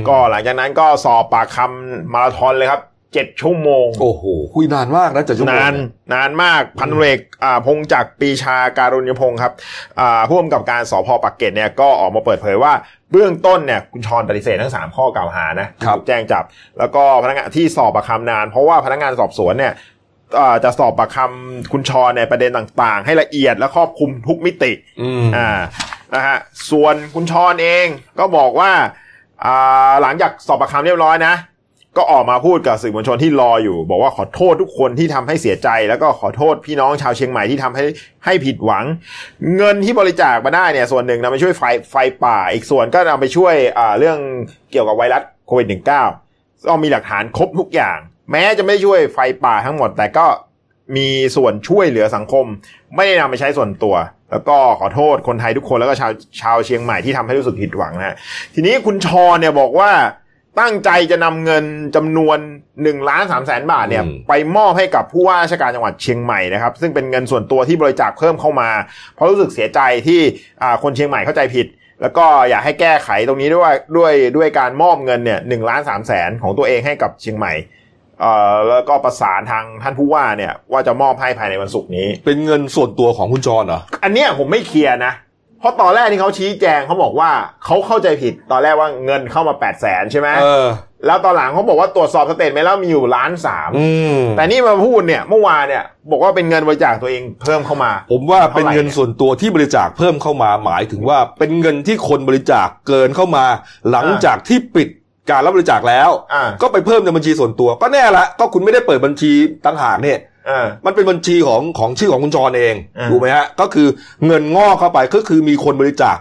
ก็หลังจากนั้นก็สอบปากคำมาราธอนเลยครับ เจ็ดชั่วโมง โอ้โห คุยนานมากนะเจ็ดชั่วโมงนานนานมากพันตำรวจเอกอ่าพงจักรปรีชาการุญยพงศ์ครับอ่าผู้กำกับการสพปักเกร็ดเนี่ยก็ออกมาเปิดเผยว่าเบื้องต้นเนี่ยคุณชรปฏิเสธทั้ง 3 ข้อกล่าวหานะครับถูกแจ้งจับ แล้วก็พนักงานที่สอบปากคำนาน เพราะว่าพนักงานสอบสวนเนี่ยอ่าจะสอบปากคำคุณชรในประเด็นต่างๆ ให้ละเอียดและครอบคลุมทุกมิติอืมอ่านะฮะส่วนคุณชรเองก็บอกว่าอ่าหลังจากสอบปากคำเรียบร้อยนะ ก็ออกมาพูดกับสื่อมวลชนที่รออยู่ บอกว่าขอโทษทุกคนที่ทำให้เสียใจ แล้วก็ขอโทษพี่น้องชาวเชียงใหม่ที่ทำให้ให้ผิดหวัง เงินที่บริจาคมาได้เนี่ยส่วนหนึ่งนำไปช่วยไฟไฟป่า อีกส่วนก็นำไปช่วยเรื่องเกี่ยวกับไวรัสโควิด -19 ก็มีหลักฐานครบทุกอย่าง แม้จะไม่ช่วยไฟป่าทั้งหมด แต่ก็มีส่วนช่วยเหลือสังคม ไม่ได้นำไปใช้ส่วนตัว แล้วก็ขอโทษคนไทยทุกคนแล้วก็ชาวชาวเชียงใหม่ที่ทำให้รู้สึกผิดหวังนะฮะทีนี้คุณชอเนี่ยบอกว่า ตั้งใจจะนำเงินจำนวน1ล้าน3แสนบาทเนี่ยอืมไปมอบให้กับผู้ว่าราชการจังหวัดเชียงใหม่นะครับ ซึ่งเป็นเงินส่วนตัวที่บริจาคเพิ่มเข้ามา เพราะรู้สึกเสียใจที่อ่าคนเชียงใหม่เข้าใจผิด แล้วก็อยากให้แก้ไขตรงนี้ด้วยด้วยด้วยการมอบเงินเนี่ยหนึ่งล้านสามแสนของตัวเองให้กับเชียงใหม่เอ่อแล้วก็ประสานทางท่านผู้ว่าเนี่ย ว่าจะมอบให้ภายในวันศุกร์นี้ เป็นเงินส่วนตัวของคุณจรเหรออันเนี้ยผมไม่เคลียร์นะ เพราะตอนแรกที่เขาชี้แจงเขาบอกว่าเขาเข้าใจผิดตอนแรกว่าเงินเข้ามา8ปดแสนใช่ไหมเออ แล้วตอนหลังเขาบอกว่าตรวจสอบสเตทเมนต์แล้วมีอยู่ล้านสามอืมแต่นี่มาพูดเนี่ยเมื่อวานเนี่ย บอกว่าเป็นเงินบริจาคตัวเองเพิ่มเข้ามา ผมว่าเป็นเท่าไหร่เงินส่วนตัวที่บริจาคเพิ่มเข้ามาหมายถึงว่าเป็นเงินที่คนบริจาคเกินเข้ามา หลังจากที่ปิดการรับบริจาคแล้ว อ่า ก็ไปเพิ่มในบัญชีส่วนตัว ก็แน่ละก็คุณไม่ได้เปิดบัญชีต่างหากเนี่ยอ่า มันเป็นบัญชีของของชื่อของคุณจรเองอ่าถูกไหมฮะก็คือเงินงอกเข้าไปก็คือมีคนบริจาค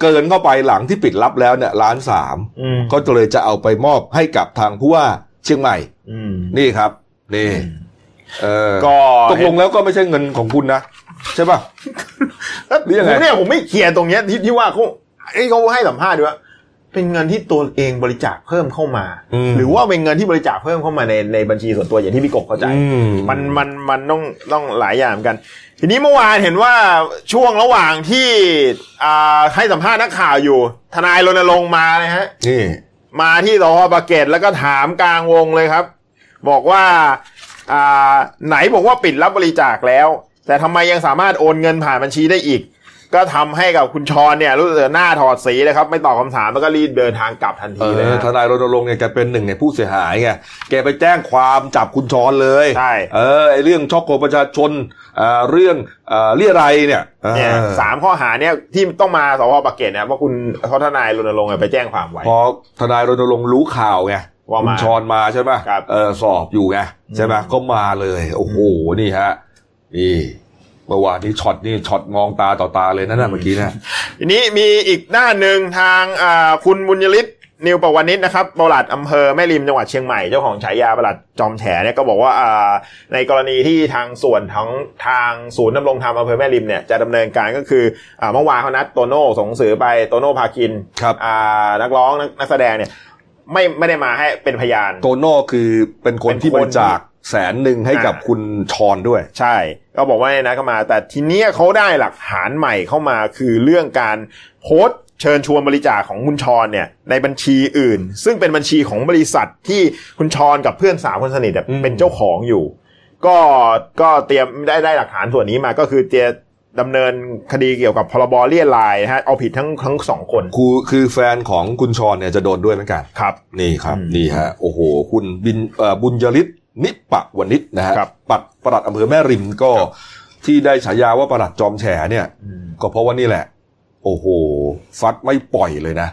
เกินเข้าไปหลังที่ปิดรับแล้วเนี่ยล้านสามอืมก็เลยจะเอาไปมอบให้กับทางผู้ว่าเชียงใหม่อืมนี่ครับนี่เออก็ตกลงแล้วก็ไม่ใช่เงินของคุณนะใช่ป่ะหรือยังไงผมเนี่ยผมไม่เคลียร์ตรงเนี้ยที่ที่ว่าเขาไอ้เขาให้สัมภาษณ์ด้วยว่า เป็นเงินที่ตัวเองบริจาคเพิ่มเข้ามามหรือว่าเป็นเงินที่บริจาคเพิ่มเข้ามาในในบัญชีส่วนตัวอย่างที่พี่กบเข้าใจอืมมันมันมันต้องต้องหลายอย่างเหมือนกัน ทีนี้เมื่อวานเห็นว่าช่วงระหว่างที่อ่าให้สัมภาษณ์นักข่าวอยู่ ทนายรณรงค์มาเลยฮะนี่มาที่สพปากเกร็ดแล้วก็ถามกลางวงเลยครับ บอกว่าอ่าไหนบอกว่าปิดรับบริจาคแล้ว แต่ทำไมยังสามารถโอนเงินผ่านบัญชีได้อีก ก็ทำให้กับคุณชรเนี่ยรู้สึกหน้าถอดสีเลยครับ ไม่ตอบคำถามแล้วก็รีบเดินทางกลับทันเอทีเลยอฮะทนายรณรงค์เนี่ยแกเป็นหนึ่งในผู้เสียหายไงแกไปแจ้งความจับคุณชรเลยใช่เออไอเรื่องช่อโกงประชาชนเอ่อเรื่องเอ่อเรียรัยเนี่ยเออเนี่ยสามข้อหาเนี่ยที่ต้องมาสพปากเกร็ดเนี่ยเพราะคุณเขาทนายรณรงค์ไปแจ้งความไว้พอทนายรณรงค์รู้ข่าวไงว่ามาคุณชรมาใช่ไหมครับเออสอบอยู่ไงใช่ไหมอืมก็มาเลย โอ้โหนี่ฮะนี่ เมื่อวานนี้ช็อตนี่ช็อตมองตาต่อตาเลยนั่นน่ะเมื่อกี้นะทีนี้มีอีกด้านหนึ่งทางอ่าคุณบุญยฤทธิ์นิวประวันิชนะครับปลัดอำเภอแม่ริมจังหวัดเชียงใหม่เจ้าของฉายาปลัดจอมแฉเนี่ยก็บอกว่าอ่าในกรณีที่ทางส่วนทั้งทางศูนย์ดำรงธรรมอำเภอแม่ริมเนี่ยจะดำเนินการก็คืออ่าเมื่อวานเขานัดโตโน่ส่งหนังสือไปโตโน่พาคินครับอ่านักร้องนักนักแสดงเนี่ยไม่ไม่ได้มาให้เป็นพยาน โตโน่คือเป็นคนที่เป็นคนบริจาค แสนหนึ่งให้กับอ่าคุณชรด้วย ใช่ ก็บอกว่าในนั้นเข้ามา แต่ทีเนี้ยเขาได้หลักฐานใหม่เข้ามาคือเรื่องการโพสต์เชิญชวนบริจาคของคุณชรเนี่ยในบัญชีอื่น ซึ่งเป็นบัญชีของบริษัทที่คุณชรกับเพื่อนสาวคนสนิทอะอืมเป็นเจ้าของอยู่ ก็ก็เตรียมได้ได้หลักฐานส่วนนี้มาก็คือเตรียมดำเนินคดีเกี่ยวกับพรบเรียรายนะฮะเอาผิดทั้งทั้งสองคนคือคือแฟนของคุณชรเนี่ยจะโดนด้วยเหมือนกันครับ นี่ครับอืมนี่ฮะโอ้โห คุณบินเอ่อบุญยฤทธิ์ นิปะวนิชนะฮะครับปัดประหลัดอำเภอแม่ริมก็ที่ได้ฉายาว่าประหลัดจอมแฉเนี่ย ก็เพราะว่านี่แหละ โอ้โห ฟัดไม่ปล่อยเลยนะ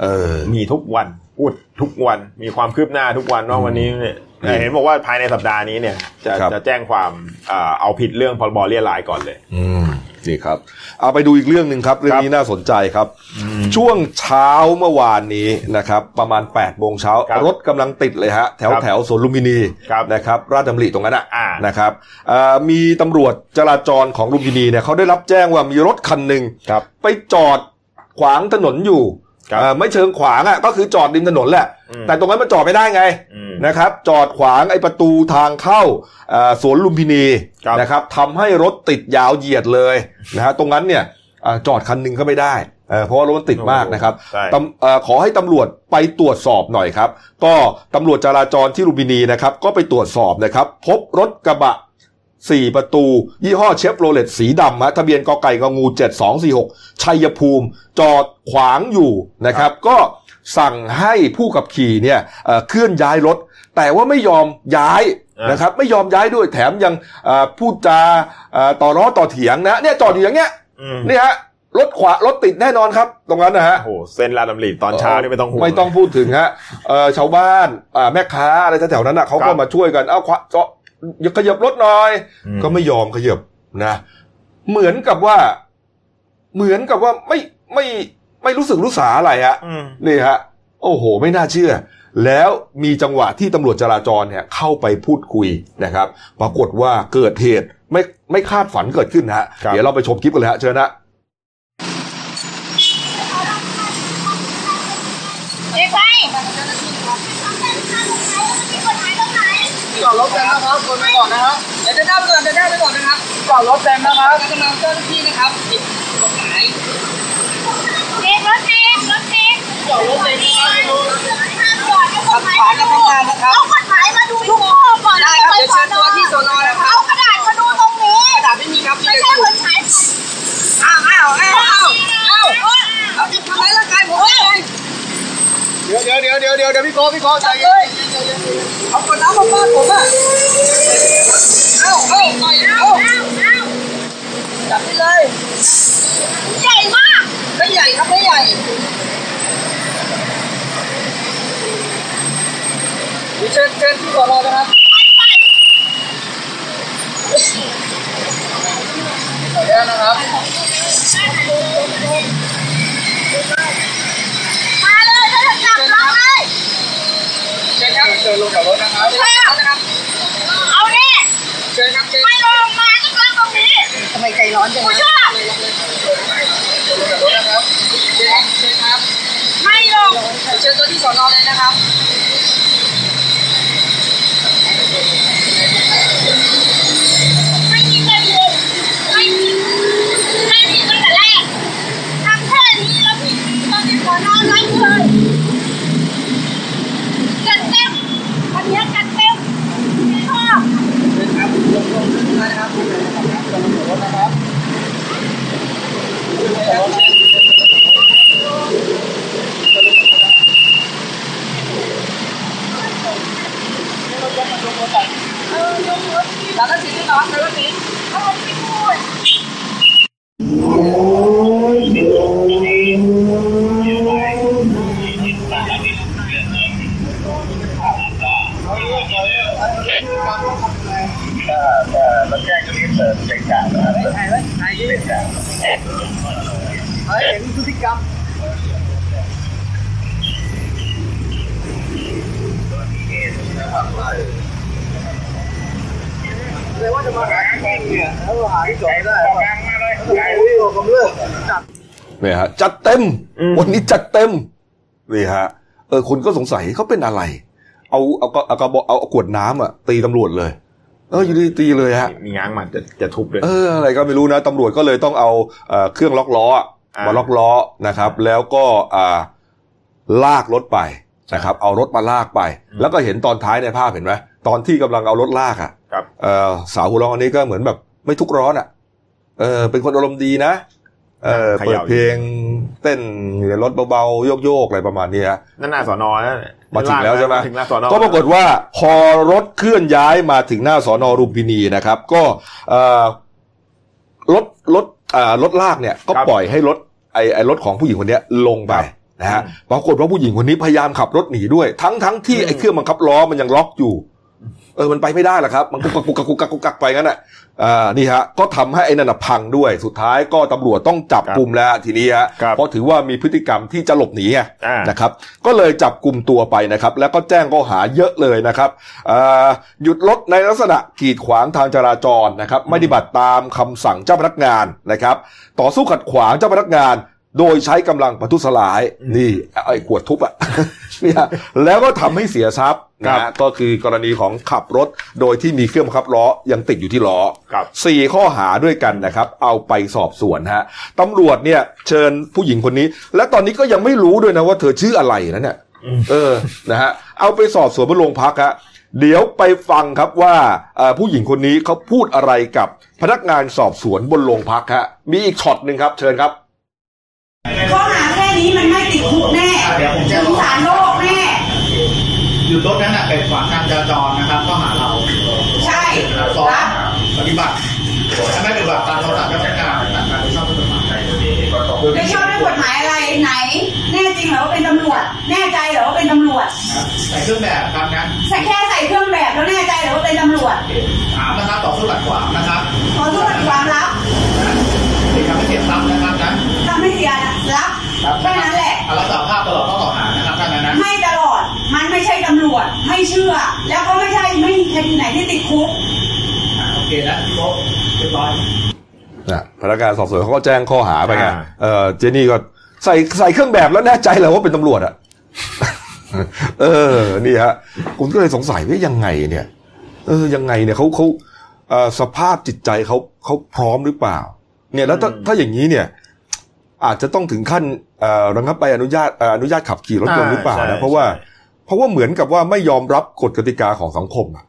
เออ มีทุกวัน พูดทุกวันมีความคืบหน้าทุกวันว่าวันนี้เนี่ยอืมเห็นบอกว่าภายในสัปดาห์นี้เนี่ย จะครับจะแจ้งความอ่าเอาผิดเรื่องพรบเรียรายก่อนเลย อืมนี่ครับเอาไปดูอีกเรื่องหนึ่งครับ เรื่องนี้น่าสนใจครับ ช่วงเช้าเมื่อวานนี้นะครับ ประมาณ8ปดโมงเช้าครับรถกำลังติดเลยฮะแถวครับแถวสวนลุมพินีครับนะครับ ราชดำริตรงนั้นอะอ่านะครับเอ่อมีตำรวจจราจรของลุมพินีเนี่ยเขาได้รับแจ้งว่ามีรถคันหนึ่งครับไปจอดขวางถนนอยู่ครับเอ่อ ไม่เชิงขวางอะก็คือจอดริมถนนแหละอืมแต่ตรงนั้นมันจอดไม่ได้ไงอืมนะครับ จอดขวางไอ้ประตูทางเข้าเอ่อสวนลุมพินีครับนะครับทำให้รถติดยาวเหยียดเลยนะฮะตรงนั้นเนี่ยเอ่อจอดคันหนึ่งก็ไม่ได้เอ่อเพราะว่ารถมันติดมากนะครับใช่ตำเอ่อขอให้ตำรวจไปตรวจสอบหน่อยครับ ก็ตำรวจจราจรที่ลุมพินีนะครับ ก็ไปตรวจสอบนะครับ พบรถกระบะ 4 ประตู ยี่ห้อเชฟโรเลตสีดำฮะทะเบียนกไก่งองู 7246 ชัยภูมิ จอดขวางอยู่นะครับ ก็สั่งให้ผู้ขับขี่เนี่ยเอ่อเคลื่อนย้ายรถ แต่ว่าไม่ยอมย้ายอ่านนะครับ ไม่ยอมย้ายด้วยแถมยังเอ่อพูดจาเอ่อต่อร้อต่อเถียงนะเนี่ยจอดอยู่อย่างเงี้ยอืมนี่ฮะรถขวารถติดแน่นอนครับ ตรงนั้นนะฮะโอ้โหเส้นลาดดำริตอนเช้านี่ไม่ต้องห่วงไม่ต้องพูดถึงฮะเอ่อชาวบ้านอ่าแม่ค้าอะไรแถวๆนั้นน่ะเขาคก็รับมาช่วยกันเอา ขวาเจาะขยับรถหน่อยอืมก็ไม่ยอมขยับนะ เหมือนกับว่า เหมือนกับว่าไม่ไม่ไม่รู้สึกรู้สาอะไรฮะอืมนี่ฮะ โอ้โห ไม่น่าเชื่อ แล้วมีจังหวะที่ตำรวจจราจรเนี่ย เข้าไปพูดคุยนะครับ ปรากฏว่าเกิดเหตุไม่ไม่คาดฝันเกิดขึ้นนะฮะครับเดี๋ยวเราไปชมคลิปกันเลยฮะเชิญนะเด็กไป จอดรถเต็มนะครับคนไปก่อนนะครับเดี๋ยวจะได้ไปก่อนจะได้ไปก่อนนะครับจอดรถเต็มนะครับกำลังเจ้าหน้าที่นะครับผิดกฎหมายเด็กรถเองรถเองจอดรถเต็มนะครับห้ามจอดเอากฎหมายมาดูเอากฎหมายมาดูทุ มันแจ้งก็รีบเสิร์ฟเป็นการนะครับถ่ายไว้ถ่ายดิเป็นการเฮ้ยเห็นพฤติกรรมเลยว่าจะมาหาที่เนี่ยแล้วหาที่จอดได้ป่ะโอ้ยผมเลิกจับเนี่ยฮะจัดเต็มอืมวันนี้จัดเต็มนี่ฮะเออคนก็สงสัยเขาเป็นอะไร เอาเอาเอาเอาเอาเอาขวดน้ำอะตีตำรวจเลย เอออยู่ดีๆตีเลยฮะมีง้างมันจะจะทุบเลยเอออะไรก็ไม่รู้นะตำรวจก็เลยต้องเอาเอ่อเครื่องล็อกล้ออะอ่ามมาล็อกล้อนะครับ แล้วก็อ่าลากรถไปนะครับ เอารถมาลากไป แล้วก็เห็นตอนท้ายในภาพเห็นไหมตอนที่กำลังเอารถลากอะครับเอ่อสาวหัวเร้องอันนี้ก็เหมือนแบบไม่ทุกข์ร้อนอะ เออ เป็นคนอารมณ์ดีนะเออขเปิดย่าเพลงเต้นอยู่ในรถเบาๆโยกๆอะไรประมาณนี้ฮะนั่นหน้าสอนอนะ มาถึงแล้วใช่ไหมถึงหน้าสอนอก็ปรากฏว่าพอรถเคลื่อนย้ายมาถึงหน้าสอนอรุมพินีนะครับ ก็เอ่อรถรถเอ่อรถลากเนี่ยก็ปล่อยให้รถไอ้ไอ้รถของผู้หญิงคนเนี้ยลงไปนะฮะปรากฏว่าผู้หญิงคนนี้พยายามขับรถหนีด้วย ทั้งทั้งที่ไอ้เครื่องบังคับล้อมันยังล็อกอยู่ เออมันไปไม่ได้หรอกครับ มันกุกกักกุกกักกุกกักกุกกักไปงั้นอะอ่านี่ฮะก็ทำให้ไอ้นั่นนะพังด้วยสุดท้ายก็ตำรวจต้องจับกลุ่มแล้วทีนี้ฮะครับเพราะถือว่ามีพฤติกรรมที่จะหลบหนีไงอ่านะครับ ก็เลยจับกลุ่มตัวไปนะครับ แล้วก็แจ้งข้อหาเยอะเลยนะครับอ่าหยุดรถในลักษณะกีดขวางทางจราจรนะครับไม่ปฏิบัติตามคำสั่งเจ้าพนักงานนะครับ ต่อสู้ขัดขวางเจ้าพนักงาน โดยใช้กำลังประทุษร้าย นี่ไอ้ขวดทุบอะเนี่ยแล้วก็ทำให้เสียทรัพย์ครันะบฮะก็คือกรณีของขับรถโดยที่มีเครื่องบังคับล้อยังติดอยู่ที่ล้อครับสี่ข้อหาด้วยกันนะครับ เอาไปสอบสวนฮะตำรวจเนี่ยเชิญผู้หญิงคนนี้ และตอนนี้ก็ยังไม่รู้ด้วยนะว่าเธอชื่ออะไรนะเนี่ยอืมเออนะฮะเอาไปสอบสวนบนโรงพักฮะเดี๋ยวไปฟังครับว่าเอ่อผู้หญิงคนนี้เขาพูดอะไรกับพนักงานสอบสวนบนโรงพักฮะมีอีกช็อตหนึ่งครับ เชิญครับ เดี๋ยวผมแจ้งสงสารโลกแน่อยู่รถนั้นน่ะเป็นขวางการจราจรนะครับข้อหาเราใช่สองรับปฏิบัติถ้าไม่ปฏิบัติตามคำสั่งเจ้าพนักงานต่างๆโดยชอบด้วยกฎหมายไม่ชอบด้วยกฎหมายอะไรไหน แน่จริงเหรอว่าเป็นตำรวจ แน่ใจเหรอว่าเป็นตำรวจใส่เครื่องแบบครับนะใส่แค่ใส่เครื่องแบบแล้วแน่ใจเหรอว่าเป็นตำรวจถามนะครับต่อสู้ขัดขวางนะครับขอโทษความรับเป็นการไม่เสียทรัพย์นะครับนะทำให้เสียนะรับแค่นั้นแหละเอารับสารภาพ ไม่ใช่ตำรวจไม่เชื่อ แล้วก็ไม่ใช่ไม่มีคดีไหนที่ติดคุกอ่าโอเคนะพี่โบ๊ทเรียบร้อยนะพนักงานสอบสวนเขาก็แจ้งข้อหาไปไงอ่า เออเจนี่ก็ใส่ใส่เครื่องแบบแล้วแน่ใจเลยว่าเป็นตำรวจอะเออ นี่ฮะคุณก็เลยสงสัยว่ายังไงเนี่ย เออ ยังไงเนี่ยเขาเขาเอ่อสภาพจิตใจเขาเขาพร้อมหรือเปล่า เนี่ยแล้วถ้าอืมถ้าอย่างนี้เนี่ย อาจจะต้องถึงขั้นเอ่อระงับใบอนุญาตเอ่ออนุญาตขับขี่รถยนต์หรือเปล่าใช่นะเพราะว่า ใช่ เพราะว่าเหมือนกับว่าไม่ยอมรับกฎกติกาของสังคมอะ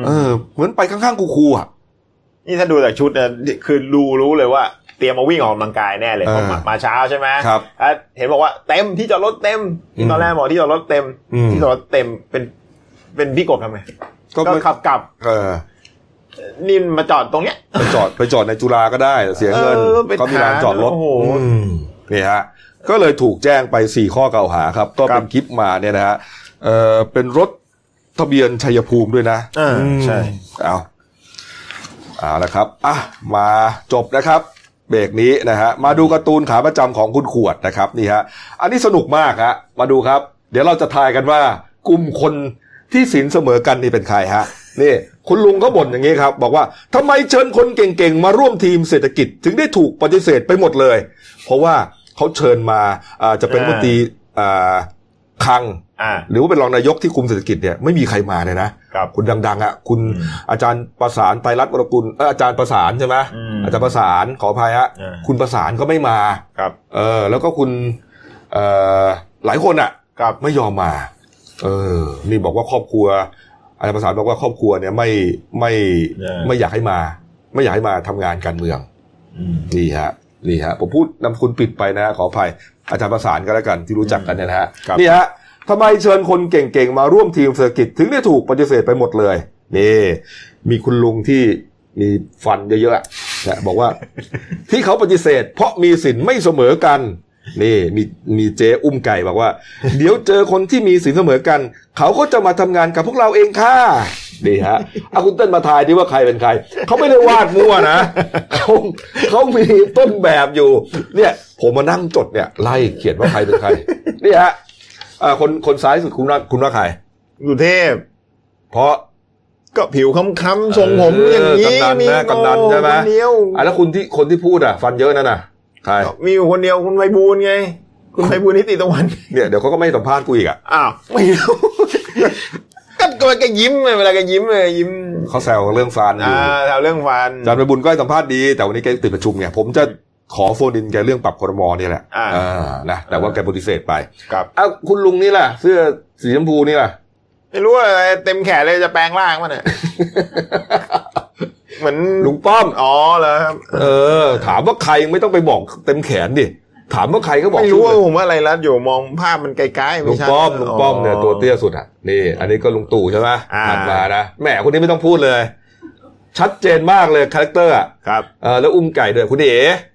มเออ เหมือนไปข้างๆคูๆอะนี่ถ้าดูจากชุดเนี่ยคือดูรู้เลยว่าเตรียมมาวิ่งออกกำลังกายแน่เลยเออเพราะมามาเช้าใช่ไหมครับอะเห็นบอกว่าเต็มที่จอดรถเต็มอืมตอนแรกบอกที่จอดรถเต็มอืมที่จอดรถเต็มเป็นเป็นพี่กบทำไงก็ก็ไม่ขับกลับ เออนี่มาจอดตรงเนี้ยไปจอดไปจอดในจุฬาก็ได้ เสียเงินเออไปเขามีลานจอดรถโอ้โหอืมนี่ฮะก็เลยถูกแจ้งไปสี่ข้อกล่าวหาครับ ก็ครัเป็บนคลิปมาเนี่ยนะฮะ เออเป็นรถทะเบียนชัยภูมิด้วยนะอ่าอืมใช่เอาเอาละครับอะมาจบนะครับเบรกนี้นะฮะมาดูการ์ตูนขาประจำของคุณขวดนะครับนี่ฮะอันนี้สนุกมากฮะมาดูครับ เดี๋ยวเราจะทายกันว่า กลุ่มคนที่สินเสมอกันนี่เป็นใครฮะนี่คุณลุงก็บ่นอย่างนี้ครับ บอกว่าทำไมเชิญคนเก่งๆ มาร่วมทีมเศรษฐกิจ ถึงได้ถูกปฏิเสธไปหมดเลย เพราะว่าเขาเชิญมาอ่าจะเป็นรัฐมนตรีอ่าคลังอ่า หรือว่าเป็นรองนายกที่คุมเศรษฐกิจเนี่ยไม่มีใครมาเลยนะครับคุณดังๆอะคุณอืมอาจารย์ประสานไตรรัตน์วรกุลเอออาจารย์ประสานใช่ไหมอืมอาจารย์ประสานขออภัยฮะอ่าคุณประสานก็ไม่มาครับเออแล้วก็คุณเอ่อหลายคนอะครับไม่ยอมมา เออนี่บอกว่าครอบครัวอาจารย์ประสานบอกว่าครอบครัวเนี่ยไม่ไม่ไม่อยากให้มา ไม่อยากให้มาทำงานการเมืองอืมนี่ฮะนี่ฮะผมพูดนำคุณปิดไปนะขออภัยอาจารย์ประสานก็แล้วกันที่รู้จักกันเนี่ยนะฮะครับนี่ฮะ ทำไมเชิญคนเก่งๆ มาร่วมทีมเศรษฐกิจถึงได้ถูกปฏิเสธไปหมดเลย นี่ มีคุณลุงที่มีฟันเยอะๆนะบอกว่า ที่เขาปฏิเสธ เพราะมีสินไม่เสมอกัน นี่มีมีเจ๊อุ้มไก่บอกว่า เดี๋ยวเจอคนที่มีสินเสมอกัน เขาก็จะมาทำงานกับพวกเราเองค่ะนี่ฮะเอาคุณเต้นมาทายดิว่าใครเป็นใคร เขาไม่ได้วาดมั่วนะเขาเขามีต้นแบบอยู่ เนี่ย ผมมานั่งจดเนี่ยไล่เขียนว่าใครเป็นใครนี่ฮะ อ่าคนคนซ้ายสุดคุณว่าคุณว่าใครสุเทพ เพราะก็ผิวค้ำๆทรงผมอย่างนี้กำนันมีนะกำนันใช่ไหมคนเดียวอะแล้วคุณที่คนที่พูดอะ ฟันเยอะนั่นน่ะใครมีอยู่คนเดียวคุณไพบูลย์ไง คุณไพบูลย์นิติตะวันเนี่ยเดี๋ยวเขาก็ไม่สัมภาษณ์กูอีกอะอ้าวไม่รู้ก็ก็แกยิ้มเลยเวลาแกยิ้มเลยยิ้มเขาแซวเรื่องฟันอยู่อ่าเอาเรื่องฟันอาจารย์ไปบุญก็ให้สัมภาษณ์ดี แต่วันนี้แกติดประชุมเนี่ยผมจะ ขอโฟนอินแกเรื่องปรับครมนี่แหละอ่าอ่านะแต่ว่าแกปฏิเสธไปครับอ้าวคุณลุงนี่ล่ะ เสื้อสีชมพูนี่ล่ะ ไม่รู้ว่าอะไรเต็มแขนเลยจะแปลงร่างมันเนี่ยเหมือนลุงป้อมอ๋อเหรอครับเออ ถามว่าใครไม่ต้องไปบอกเต็มแขนดิถามว่าใครก็บอกไม่รู้ชื่อว่าเลยผมว่าอะไรรัดอยู่มองภาพมันไกลๆลุไม่งใช่ป้อมลุงป้อมเนี่ยตัวเตี้ยสุดอะนี่ อันนี้ก็ลุงตู่ใช่ไหมอ่าถัดมานะแหมคนนี้ไม่ต้องพูดเลย ชัดเจนมากเลยคาแรคเตอร์อะครับเออแล้วอุ้มไก่ด้วยคุณเอ๋อืม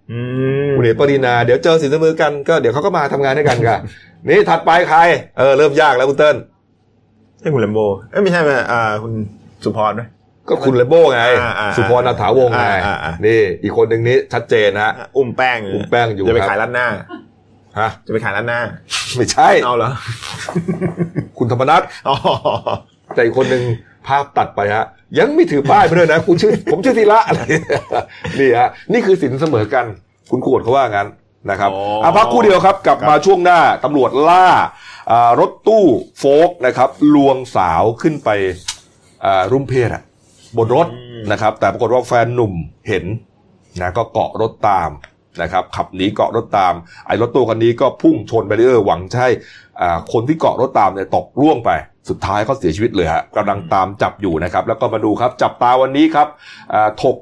คุณเอ๋ปรินาเดี๋ยวเจอสินเสมอกันก็เดี๋ยวเขาก็มาทำงานด้วยกันกันนี่ถัดไปใคร เออเริ่มยากแล้วคุณเติ้ลใช่คุณแลมโบเอ้ยไม่ใช่ไหมอ่าคุณสุพรไหมก็คุณเลโบไงอ่าอ่าสุพรอัฐาวงศ์ไงอ่าอ่าอ่านี่ อีกคนหนึ่งนี้ชัดเจนนะฮะอุ้มแป้งอุ้มแป้งอยู่จะไปครับขายร้านหน้าฮะจะไปขายร้านหน้า ไม่ใช่เอาเหรอคุณธรรมนัทอ๋อแต่อีกคนหนึ่ง ภาพตัดไปฮะยังไม่ถือป้ายไปด้วยนะคุณชื่อ ผมชื่อธีระอะไรนี่ฮะนี่คือสินเสมอกัน คุณขวดเขาว่างั้นนะครับอ๋ออะพักครู่เดียวครับกลับมาช่วงหน้าตำรวจล่าอ่ารถตู้โฟกนะครับลวงสาวขึ้นไปอ่ารุ่มเพศอะบนรถนะครับ แต่ปรากฏว่าแฟนหนุ่มเห็นนะก็เกาะรถตามนะครับ ขับหนีเกาะรถตาม ไอ้รถตู้คันนี้ก็พุ่งชนไปเรื่อยๆหวังจะใช่อ่าคนที่เกาะรถตามเนี่ยตกร่วงไป สุดท้ายเขาเสียชีวิตเลยฮะกำลังตามจับอยู่นะครับ แล้วก็มาดูครับ จับตาวันนี้ครับอ่าถก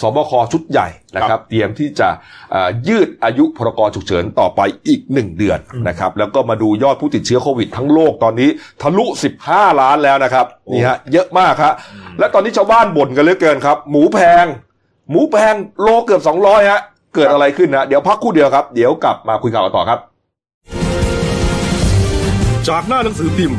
สบคชุดใหญ่นะครับ เตรียมที่จะอ่ายืดอายุพรกฉุกเฉินต่อไปอีก 1 เดือนนะครับ แล้วก็มาดูยอดผู้ติดเชื้อโควิดทั้งโลกตอนนี้ ทะลุ 15 ล้านแล้วนะครับนี่ฮะเยอะมากครับและตอนนี้ชาวบ้านบ่นกันเหลือเกินครับ หมูแพง หมูแพงโลเกือบ 200ฮะเกิดอะไรขึ้นนะเดี๋ยวพักครู่เดียวครับ เดี๋ยวกลับมาคุยข่าวกันต่อครับ จากหน้าหนังสือพิมพ์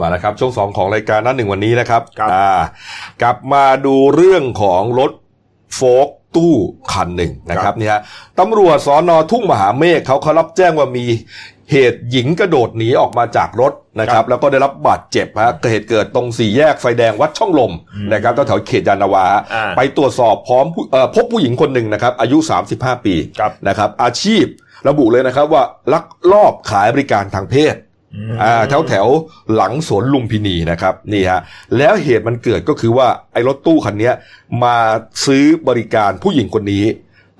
มาแล้วครับช่วงสองของรายการหนั่นหนึ่งวันนี้นะครับครับ อ่ากลับมาดูเรื่องของรถโฟกตู้คันหนึ่งนะครับเนี่ยฮะตำรวจสอนอทุ่งมหาเมฆเขาเขารับแจ้งว่ามีเหตุหญิงกระโดดหนีออกมาจากรถนะครับ แล้วก็ได้รับบาดเจ็บฮะเหตุเกิดตรงสี่แยกไฟแดงวัดช่องลมนะครับแถวๆเขตยานนาวาอ่า ไปตรวจสอบพร้อมผู้เอ่อพบผู้หญิงคนหนึ่งนะครับ อายุ 35 ปี ครับ นะครับอาชีพระบุเลยนะครับว่าลักลอบขายบริการทางเพศอ่า แถวแถวๆหลังสวนลุมพินีนะครับนี่ฮะแล้วเหตุมันเกิดก็คือว่าไอ้รถตู้คันเนี้ยมาซื้อบริการผู้หญิงคนนี้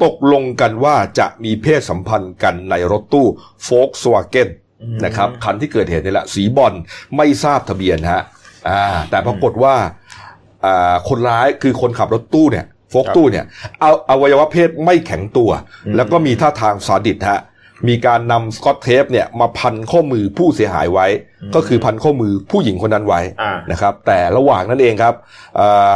ตกลงกันว่าจะมีเพศสัมพันธ์กันในรถตู้โฟกสวาเกนนะครับคันที่เกิดเหตุนี่แหละสีบอลไม่ทราบทะเบียนฮะอ่าแต่ปรากฏว่าอ่าคนร้ายคือคนขับรถตู้เนี่ยโฟกตู้เนี่ยเอาอวัยวะเพศไม่แข็งตัว แล้วก็มีท่าทางซาดิสฮะ มีการนำสกอตเทปเนี่ยมาพันข้อมือผู้เสียหายไว้ ก็คือพันข้อมือผู้หญิงคนนั้นไว้อ่านะครับ แต่ระหว่างนั้นเองครับอ่า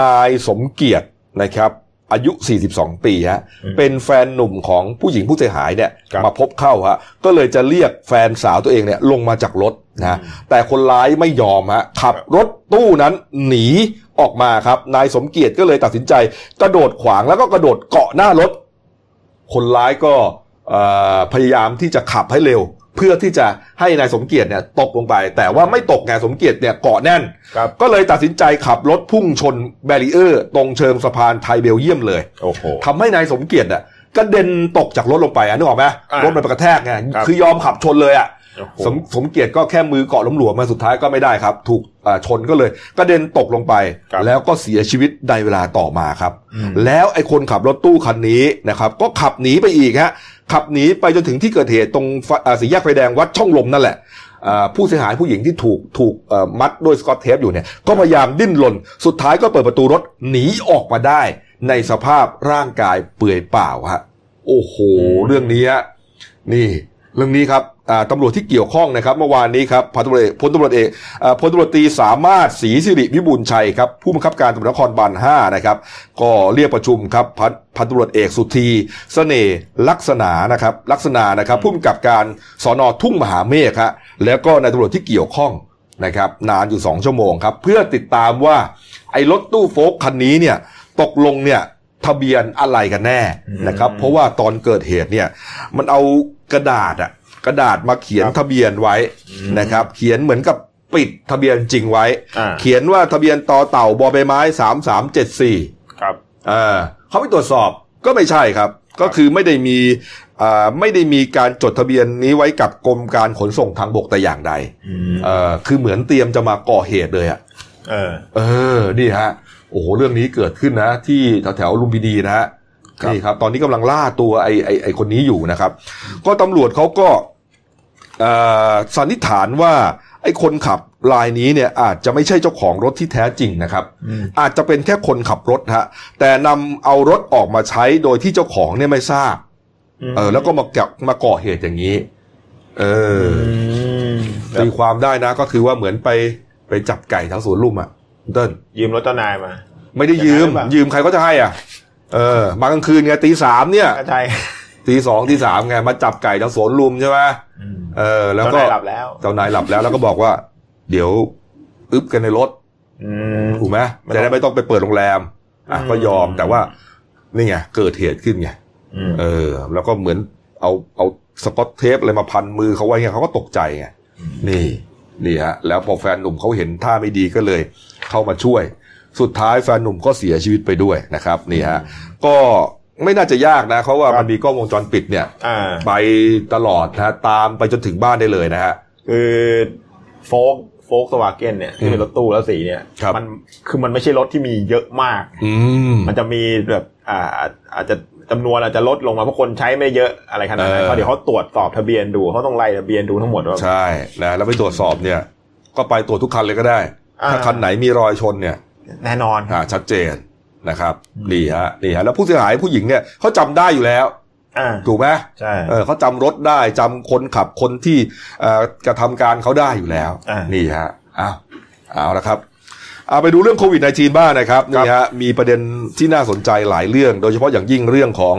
นายสมเกียรตินะครับอายุ 42 ปีฮะ เป็นแฟนหนุ่มของผู้หญิงผู้เสียหายเนี่ยครับมาพบเข้าฮะ ก็เลยจะเรียกแฟนสาวตัวเองเนี่ยลงมาจากรถนะ แต่คนร้ายไม่ยอมฮะ ขับรถตู้นั้นหนีออกมาครับ นายสมเกียรติก็เลยตัดสินใจ กระโดดขวางแล้วก็กระโดดเกาะหน้ารถ คนร้ายก็เอ่อ พยายามที่จะขับให้เร็ว เพื่อที่จะให้นายสมเกียรติเนี่ยตกลงไป แต่ว่าไม่ตกไงสมเกียรติเนี่ยเกาะแน่นครับก็เลยตัดสินใจขับรถพุ่งชน barrier ตรงเชิงสะพานไทยเบลเยียมเลยโอ้โหทำให้นายสมเกียรติอะกระเด็นตกจากรถลงไปอะนึกออกไหมอ่ารถมันไปกระแทกไงครับคือยอมขับชนเลยอะโอ้โหสมสมเกียรติก็แค่มือเกาะล้มหลวมมาสุดท้ายก็ไม่ได้ครับ ถูกอ่าชนก็เลยกระเด็นตกลงไปครับแล้วก็เสียชีวิตในเวลาต่อมาครับอืมแล้วไอ้คนขับรถตู้คันนี้นะครับ ก็ขับหนีไปอีกฮะ ขับหนีไปจนถึงที่เกิดเหตุตรงไฟอ่าสี่แยกไฟแดงวัดช่องลมนั่นแหละอ่าผู้เสียหายผู้หญิงที่ถูกถูกเอ่อมัดด้วยสกอตเทปอยู่เนี่ยก็พยายามดิ้นรนสุดท้ายก็เปิดประตูรถหนีออกมาได้ ในสภาพร่างกายเปื่อยเปล่าฮะโอ้โห เรื่องนี้ฮะนี่ เรื่องนี้ครับตำรวจที่เกี่ยวข้องนะครับ เมื่อวานนี้ครับพันตำรวจพลตำรวจเอกพลตำรวจตรีสามารถศรีสิริวิบูลชัยครับผู้บังคับการตำรวจนครบาล5นะครับ ก็เรียกประชุมครับพันพันตำรวจเอกสุธีเสน่ห์ลักษณะนะครับ ลักษณะนะครับผู้กำกับการสอนอทุ่งมหาเมฆฮะแล้วก็นายตำรวจที่เกี่ยวข้องนะครับนานอยู่ 2 ชั่วโมงครับ เพื่อติดตามว่าไอ้รถตู้โฟล์คคันนี้เนี่ยตกลงเนี่ยทะเบียนอะไรกันแน่นะครับ เพราะว่าตอนเกิดเหตุเนี่ยมันเอา กระดาษอะกระดาษมาเขียนครับทะเบียนไว้นะครับ เขียนเหมือนกับปิดทะเบียนจริงไว้อ่าเขียนว่าทะเบียนต่อเต่าบอใบไม้สามสามเจ็ดสี่ครับอ่าเขาไปตรวจสอบก็ไม่ใช่ครับ ก็คือไม่ได้มีอ่าไม่ได้มีการจดทะเบียนนี้ไว้กับกรมการขนส่งทางบกแต่อย่างใดอืมเอ่อคือเหมือนเตรียมจะมาก่อเหตุเลยอะเออ เออ นี่ฮะ โอ้โห เรื่องนี้เกิดขึ้นนะ ที่แถวแถวๆลุมพินีนะฮะครับ นี่ครับ ตอนนี้กำลังล่าตัวไอ้ไอ้ไอ้คนนี้อยู่นะครับ ก็ตำรวจเขาก็เอ่อสันนิษฐานว่า ไอ้คนขับรายนี้เนี่ยอาจจะไม่ใช่เจ้าของรถที่แท้จริงนะครับ อาจจะเป็นแค่คนขับรถฮะแต่นำเอารถออกมาใช้โดยที่เจ้าของเนี่ยไม่ทราบเออ แล้วก็มาเกบมาก่อเหตุอย่างนี้ เออมตีความได้นะก็คือว่าเหมือนไปไปจับไก่แถวสวนลุมอะคุณเติ้ลยืมรถเจ้านายมา ไม่ได้ยืมอย่างนั้นหรือเปล่ายืมใครก็จะให้อะ เออมากลางคืนไงตีสามเนี่ยก็ใช่ตีสองตีสามไงมาจับไก่แถวสวนลุมใช่ไหมเออ แล้วก็เจ้านายหลับแล้วเจ้านายหลับแล้วแล้วก็บอกว่า เดี๋ยวอึบกันในรถอืมถูกไหมไม่ต้องจะได้ไม่ต้องไปเปิดโรงแรมอะอืมก็ยอมแต่ว่านี่ไงเกิดเหตุขึ้นไงอืมเออ แล้วก็เหมือนเอาเอาสกอตเทปอะไรมาพันมือเขาไว้ไงเขาก็ตกใจไงนี่นี่ฮะแล้วพอแฟนหนุ่มเขาเห็นท่าไม่ดีก็เลยเข้ามาช่วย สุดท้ายแฟนหนุ่มก็เสียชีวิตไปด้วยนะครับนี่ฮะก็ไม่น่าจะยากนะเพราะว่ามันมีกล้องวงจรปิดเนี่ยอ่าไปตลอดนะฮะตามไปจนถึงบ้านได้เลยนะฮะคือโฟกโฟกสวาเกนเนี่ยที่เป็นรถตู้แล้วสีเนี่ยครับมันคือมันไม่ใช่รถที่มีเยอะมากอืมมันจะมีแบบอ่าอาจอาจจะจำนวนอาจจะลดลงมาเพราะคนใช้ไม่เยอะอะไรขนาดนั้นเออเพราะเดี๋ยวเขาตรวจสอบทะเบียนดูเขาต้องไล่ทะเบียนดูทั้งหมดว่าใช่นะแล้วไปตรวจสอบเนี่ย ก็ไปตรวจทุกคันเลยก็ได้อ่าถ้าคันไหนมีรอยชนเนี่ย แน่นอนอ่าชัดเจนนะครับนี่ฮะนี่ฮะแล้วผู้เสียหายผู้หญิงเนี่ยเขาจำได้อยู่แล้วอ่าถูกไหมใช่เออเขาจำรถได้จำคนขับคนที่เอ่อกระทำการเขาได้อยู่แล้วอ่านี่ฮะอ้าวเอาละครับ เอาไปดูเรื่องโควิด -19 บ้างนะครับนี่ฮะมีประเด็นที่น่าสนใจหลายเรื่อง โดยเฉพาะอย่างยิ่งเรื่องของ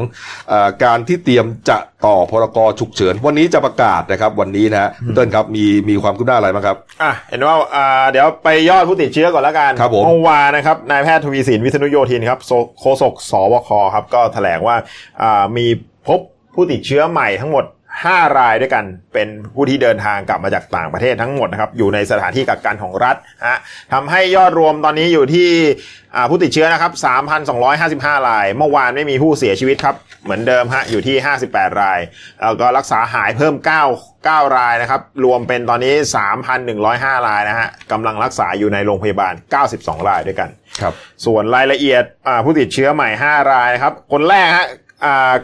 เออการที่เตรียมจะต่อพรกฉุกเฉิน วันนี้จะประกาศนะครับวันนี้นะฮะคุณเติ้ลครับมีมีความคืบหน้าอะไรบ้างครับอะเห็นว่าอ่าเดี๋ยวไปยอดผู้ติดเชื้อก่อนแล้วกันครับผมเมื่อวานนะครับนายแพทย์ทวีสินวิษณุโยธินครับโซโฆษกสบคครับก็แถลงว่าอ่ามีพบผู้ติดเชื้อใหม่ทั้งหมด 5 รายด้วยกันเป็นผู้ที่เดินทางกลับมาจากต่างประเทศทั้งหมดนะครับอยู่ในสถานที่กักกันของรัฐฮะทำให้ยอดรวมตอนนี้อยู่ที่อ่าผู้ติดเชื้อนะครับ 3,255 ราย เมื่อวานไม่มีผู้เสียชีวิตครับ เหมือนเดิมฮะอยู่ที่ 58 รายแล้วก็รักษาหายเพิ่ม 9 9 รายนะครับรวมเป็นตอนนี้ 3,105 รายนะฮะกำลังรักษาอยู่ในโรงพยาบาล 92 รายด้วยกันครับส่วนรายละเอียดอ่าผู้ติดเชื้อใหม่ 5 รายนะครับคนแรกฮะอ่า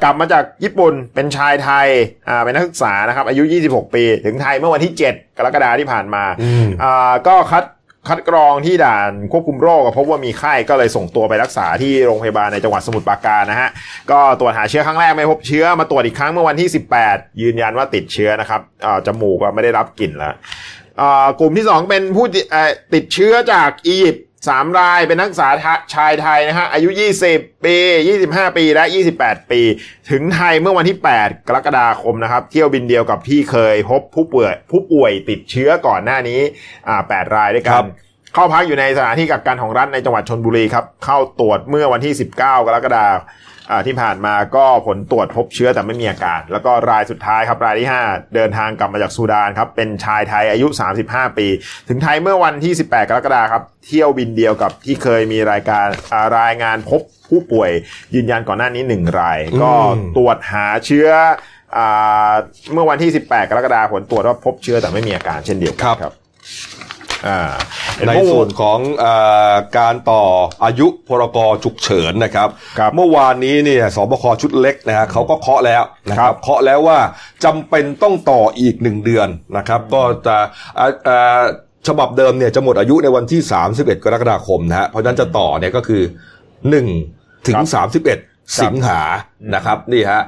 กลับมาจากญี่ปุ่นเป็นชายไทยอ่าเป็นนักศึกษานะครับอายุ 26 ปี ถึงไทยเมื่อวันที่ 7 กรกฎาคมที่ผ่านมาอืมอ่าก็คัดคัดกรองที่ด่านควบคุมโรคพบว่ามีไข้ก็เลยส่งตัวไปรักษาที่โรงพยาบาลในจังหวัดสมุทรปราการนะฮะก็ตรวจหาเชื้อครั้งแรกไม่พบเชื้อมาตรวจอีกครั้งเมื่อวันที่ 18 ยืนยันว่าติดเชื้อนะครับอ่าจมูกก็ไม่ได้รับกลิ่นแล้วอ่ากลุ่มที่ 2 เป็นผู้ติดเอ่อติดเชื้อจากอียิปต์ สามรายเป็นนักศึกษาชายไทยนะฮะอายุ 20 ปี 25 ปีและ 28 ปี ถึงไทยเมื่อวันที่ 8 กรกฎาคมนะครับ เที่ยวบินเดียวกับที่เคยพบผู้ป่วยผู้ป่วยติดเชื้อก่อนหน้านี้อ่า8รายด้วยกัครันบเข้าพักอยู่ในสถานที่กักกันของรัฐในจังหวัดชนบุรีครับ เข้าตรวจเมื่อวันที่ 19 กรกฎาคมอ่า ที่ผ่านมาก็ผลตรวจพบเชื้อแต่ไม่มีอาการ แล้วก็รายสุดท้ายครับรายที่ 5 เดินทางกลับมาจากซูดานครับเป็นชายไทยอายุ 35 ปี ถึงไทยเมื่อวันที่ 18 กรกฎาคมครับเที่ยวบินเดียวกับที่เคยมีรายการอ่ารายงานพบผู้ป่วยยืนยันก่อนหน้านี้ 1 ราย ก็อืมตรวจหาเชื้ออ่าเมื่อวันที่ 18 กรกฎาคมผลตรวจว่าพบเชื้อแต่ไม่มีอาการเช่นเดียวกันครับอ่าเห็ ในเมื่อส่วนของเออการต่ออายุพรกฉุกเฉินนะครับครับ เมื่อวานนี้เนี่ยสบคชุดเล็กนะฮะเขาก็เคาะแล้วนะคครัรับบเคาะแล้วว่าจำเป็นต้องต่ออีกหนึ่งเดือนนะครับ ก็จะอ่าอ่าฉบับเดิมเนี่ยจะหมดอายุในวันที่ 31 กรกฎาคมนะฮะเพราะฉะนั้นจะต่อเนี่ยก็คือ 1 ถึง 31 สิงหานะครับนี่ฮะ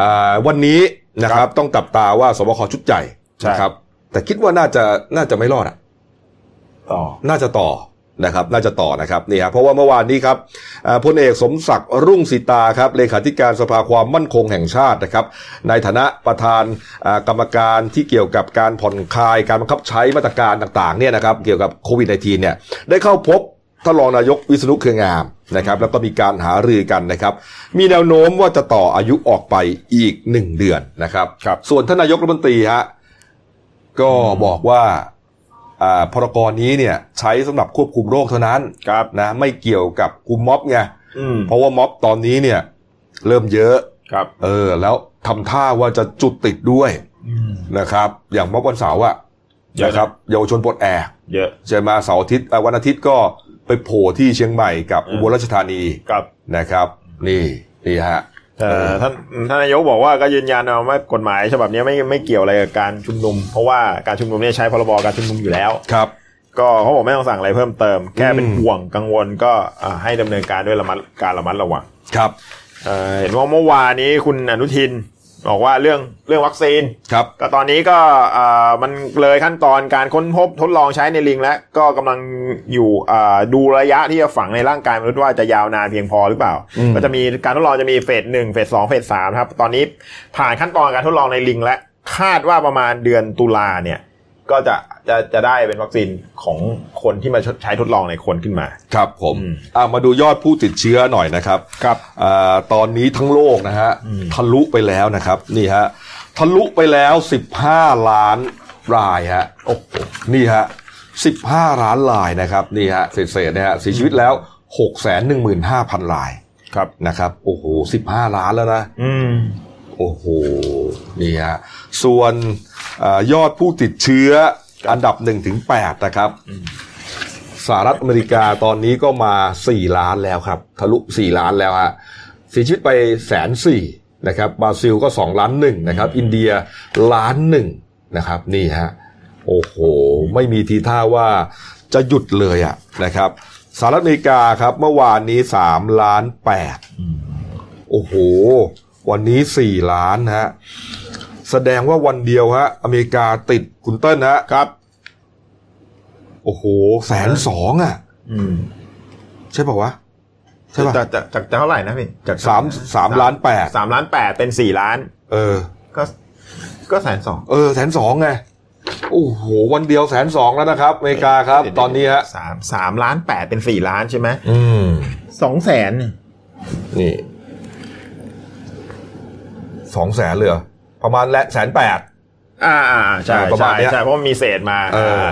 อ่าวันนี้นะครับต้องจับตาว่าสบคชุดใหญ่ใช่นะครับแต่คิดว่าน่าจะน่าจะไม่รอดอะ ต่อ น่าจะต่อนะครับน่าจะต่อนะครับนี่ครับเพราะว่าเมื่อวานนี้ครับอ่าพลเอกสมศักดิ์รุ่งสิตาครับเลขาธิการสภาความมั่นคงแห่งชาตินะครับ ในฐานะประธานอ่ากรรมการที่เกี่ยวกับการผ่อนคลายการบังคับใช้มาตรการต่างๆเนี่ยนะครับเกี่ยวกับโควิด -19 เนี่ยได้เข้าพบท่านรองนายกวิษณุเครืองามนะครับ แล้วก็มีการหารือกันนะครับ มีแนวโน้มว่าจะต่ออายุออกไปอีกหนึ่งเดือนนะครับครับ ส่วนท่านนายกรัฐมนตรีฮะก็บอกว่าอ่า พรกรนี้เนี่ยใช้สำหรับควบคุมโรคเท่านั้นครับนะไม่เกี่ยวกับคุมม็อบไงอืมเพราะว่าม็อบตอนนี้เนี่ยเริ่มเยอะครับเออแล้วทำท่าว่าจะจุดติดด้วยนะครับ อย่างม็อบวันเสาร์อะเยอะนะนะครับเยาวชนปลดแอกเยอะใช่ไหมาเสาร์อาทิตย์อะวันอาทิตย์ก็ไปโผล่ที่เชียงใหม่กับอืมอุบลราชธานีครับนะครับ นี่นี่ฮะเอ่อ ท่านท่านนายกบอกว่าก็ยืนยันนะว่ากฎหมายฉบับนี้ไม่ไม่เกี่ยวอะไรกับการชุมนุม เพราะว่าการชุมนุมเนี่ยใช้พรบการชุมนุมอยู่แล้วครับ ก็เขาบอกไม่ต้องสั่งอะไรเพิ่มเติม แค่เป็นอืมห่วงกังวลก็อ่าให้ดำเนินการด้วยระมัดการระมัดระวังครับเอ่อเห็นว่าเมื่อวานนี้คุณอนุทิน บอกว่าเรื่องเรื่องวัคซีนครับก็ตอนนี้ก็อ่ามันเลยขั้นตอนการค้นพบทดลองใช้ในลิงแล้วก็กำลังอยู่อ่าดูระยะที่จะฝังในร่างกายมนุษย์ว่าจะยาวนานเพียงพอหรือเปล่าอืมก็จะมีการทดลองจะมีเฟสหนึ่งเฟสสองเฟสสามครับ ตอนนี้ผ่านขั้นตอนการทดลองในลิงและคาดว่าประมาณเดือนตุลาเนี่ย ก็จะจะจะได้เป็นวัคซีนของคนที่มาใช้ทดลองในคนขึ้นมา ครับผมอืมอ่ามาดูยอดผู้ติดเชื้อหน่อยนะครับครับอาตอนนี้ทั้งโลกนะฮะอืมทะลุไปแล้วนะครับนี่ฮะทะลุไปแล้ว 15 ล้านรายฮะโอ้โหนี่ฮะ15 ล้านรายนะครับนี่ฮะเศษๆนะฮะเสียชีวิตแล้ว 6 1 5 0 0 0รายครับนะครับโอ้โห15 ล้านแล้วนะ อืม โอ้โห นี่ฮะ ส่วนอายอดผู้ติดเชื้ออันดับ1ถึง8นะครับสหรัฐอเมริกาตอนนี้ก็มา 4 ล้านแล้วครับ ทะลุ 4 ล้านแล้วฮะเสียชีวิตไปแสนสี่นะครับบราซิลก็ 2 ล้านหนึ่งนะครับ อินเดียล้านหนึ่งนะครับ นี่ฮะ โอ้โห ไม่มีทีท่าว่าจะหยุดเลยอะนะครับสหรัฐอเมริกาครับ เมื่อวานนี้3ล้านแปดโอ้โห วันนี้สี่ล้านฮะ แสดงว่าวันเดียวฮะ อเมริกาติดคุณเติ้ลฮะครับ โอ้โหแสนสองอะอืมใช่ป่าวะใช่ป่ะจากจากจากจากเท่าไหร่นะพี่จากสามสามล้านแปดสามล้านแปดเป็นสี่ล้าน เออ ก็ก็แสนสองเออแสนสองไงโอ้โหวันเดียวแสนสองแล้วนะครับอเมริกาครับ ตอนนี้ฮะสามสามล้านแปดเป็นสี่ล้านใช่ไหมอืมสองแสนนี่ สองแสนเลยเหรอประมาณแแสนแปดอ่าอ่าใช่ประมาใช่ณเนี้ยใช่เพราะมันมีเศษมาเออ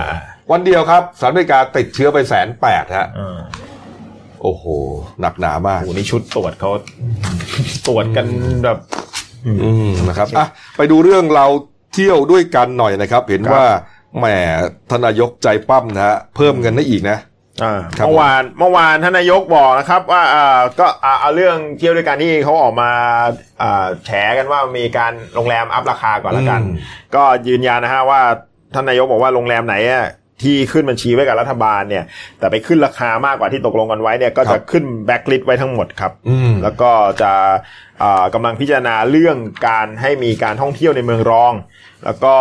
วันเดียวครับสหรัฐอเมริกาติดเชื้อไปแสนแปดฮะเออโอ้โห หนักหนามากโอ้โหนี่ชุดตรวจเขาตรวจกันแบบอืมนะครับอะไปดูเรื่องเราเที่ยวด้วยกันหน่อยนะครับ เห็นครับว่าแหมท่านนายกใจป้ำนะฮะเพิ่มเงินได้อีกนะอ่าครับ เมื่อวานเมื่อวานท่านนายกบอกนะครับ ว่าอ่าก็อ่าเอาเรื่องเที่ยวด้วยกันที่เขาออกมาอ่าแฉกันว่ามีการโรงแรม up ราคาก่อนละกันอืมก็ยืนยันนะฮะว่าท่านนายกบอกว่าโรงแรมไหนอะ ที่ขึ้นบัญชีไว้กับรัฐบาลเนี่ย แต่ไปขึ้นราคามากกว่าที่ตกลงกันไว้เนี่ยก็จะขึ้นแบ็กลิสต์ไว้ทั้งหมดครับอืมแล้วก็จะอ่ากำลังพิจารณาเรื่องการให้มีการท่องเที่ยวในเมืองรอง แล้วก็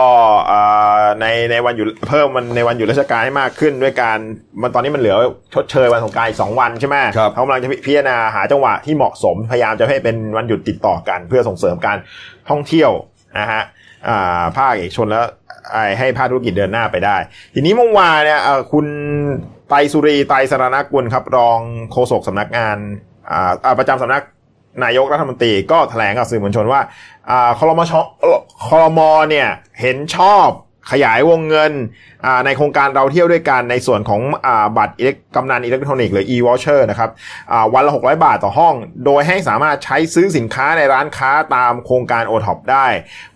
อ่าในในวันหยุดเพิ่มมันในวันหยุดราชการให้มากขึ้นด้วยการมันตอนนี้มันเหลือชดเชยวันสงกรารอีกสองวันใช่ไหมครับเขากำลังจะพิจารณาหาจังหวะที่เหมาะสมพยายามจะให้เป็นวันหยุดติดต่อกัน เพื่อส่งเสริมการท่องเที่ยวนะฮะอ่าภาคเอกชนแล้วไอ้ ให้ภาคธุรกิจเดินหน้าไปได้ ทีนี้เมื่อวานเนี่ยคุณไตสุรีไตสรณกุลครับ รองโฆษกสำนักงานาประจำสำนักนายกรัฐมนตรีก็แถลงกับสื่อมวลชนว่าอ่าคลมชคลมเนี่ยเห็นชอบ ขยายวงเงินอ่าในโครงการเราเที่ยวด้วยกันในส่วนของอาบัตรอิเล็กกำนันอิเล็กทรอนิกส์หรือ e-voucher นะครับอ่าวันละ 600 บาทต่อห้อง โดยให้สามารถใช้ซื้อสินค้าในร้านค้าตามโครงการ o t o p ได้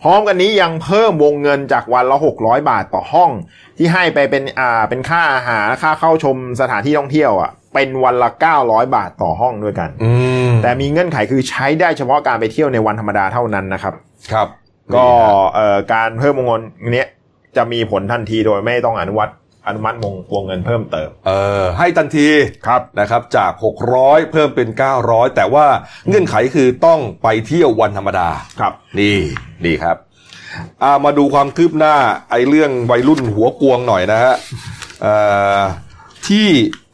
พร้อมกันนี้ยังเพิ่มวงเงินจากวันละ 600 บาทต่อห้อง ที่ให้ไปเป็นอ่าเป็นค่าอาหารค่าเข้าชมสถานที่ท่องเที่ยวอะเป็นวันละ 900 บาทต่อห้องด้วยกันอืมแต่มีเงื่อนไขคือใช้ได้เฉพาะการไปเที่ยวในวันธรรมดาเท่านั้นนะครับ ครับ ก็เอ่อการเพิ่มวงเงินเนี้ย จะมีผลทันทีโดยไม่ต้องอนุวัตอนุมัติวงวงเงินเพิ่มเติม เออให้ทันทีครับนะครับจาก 600 เพิ่มเป็น 900 แต่ว่าเงื่อนไขคือต้องไปเที่ยววันธรรมดาครับ นี่นี่ครับอ่ามาดูความคืบหน้าไอ้เรื่องวัยรุ่นหัวกวงหน่อยนะฮะเอ่อ ที่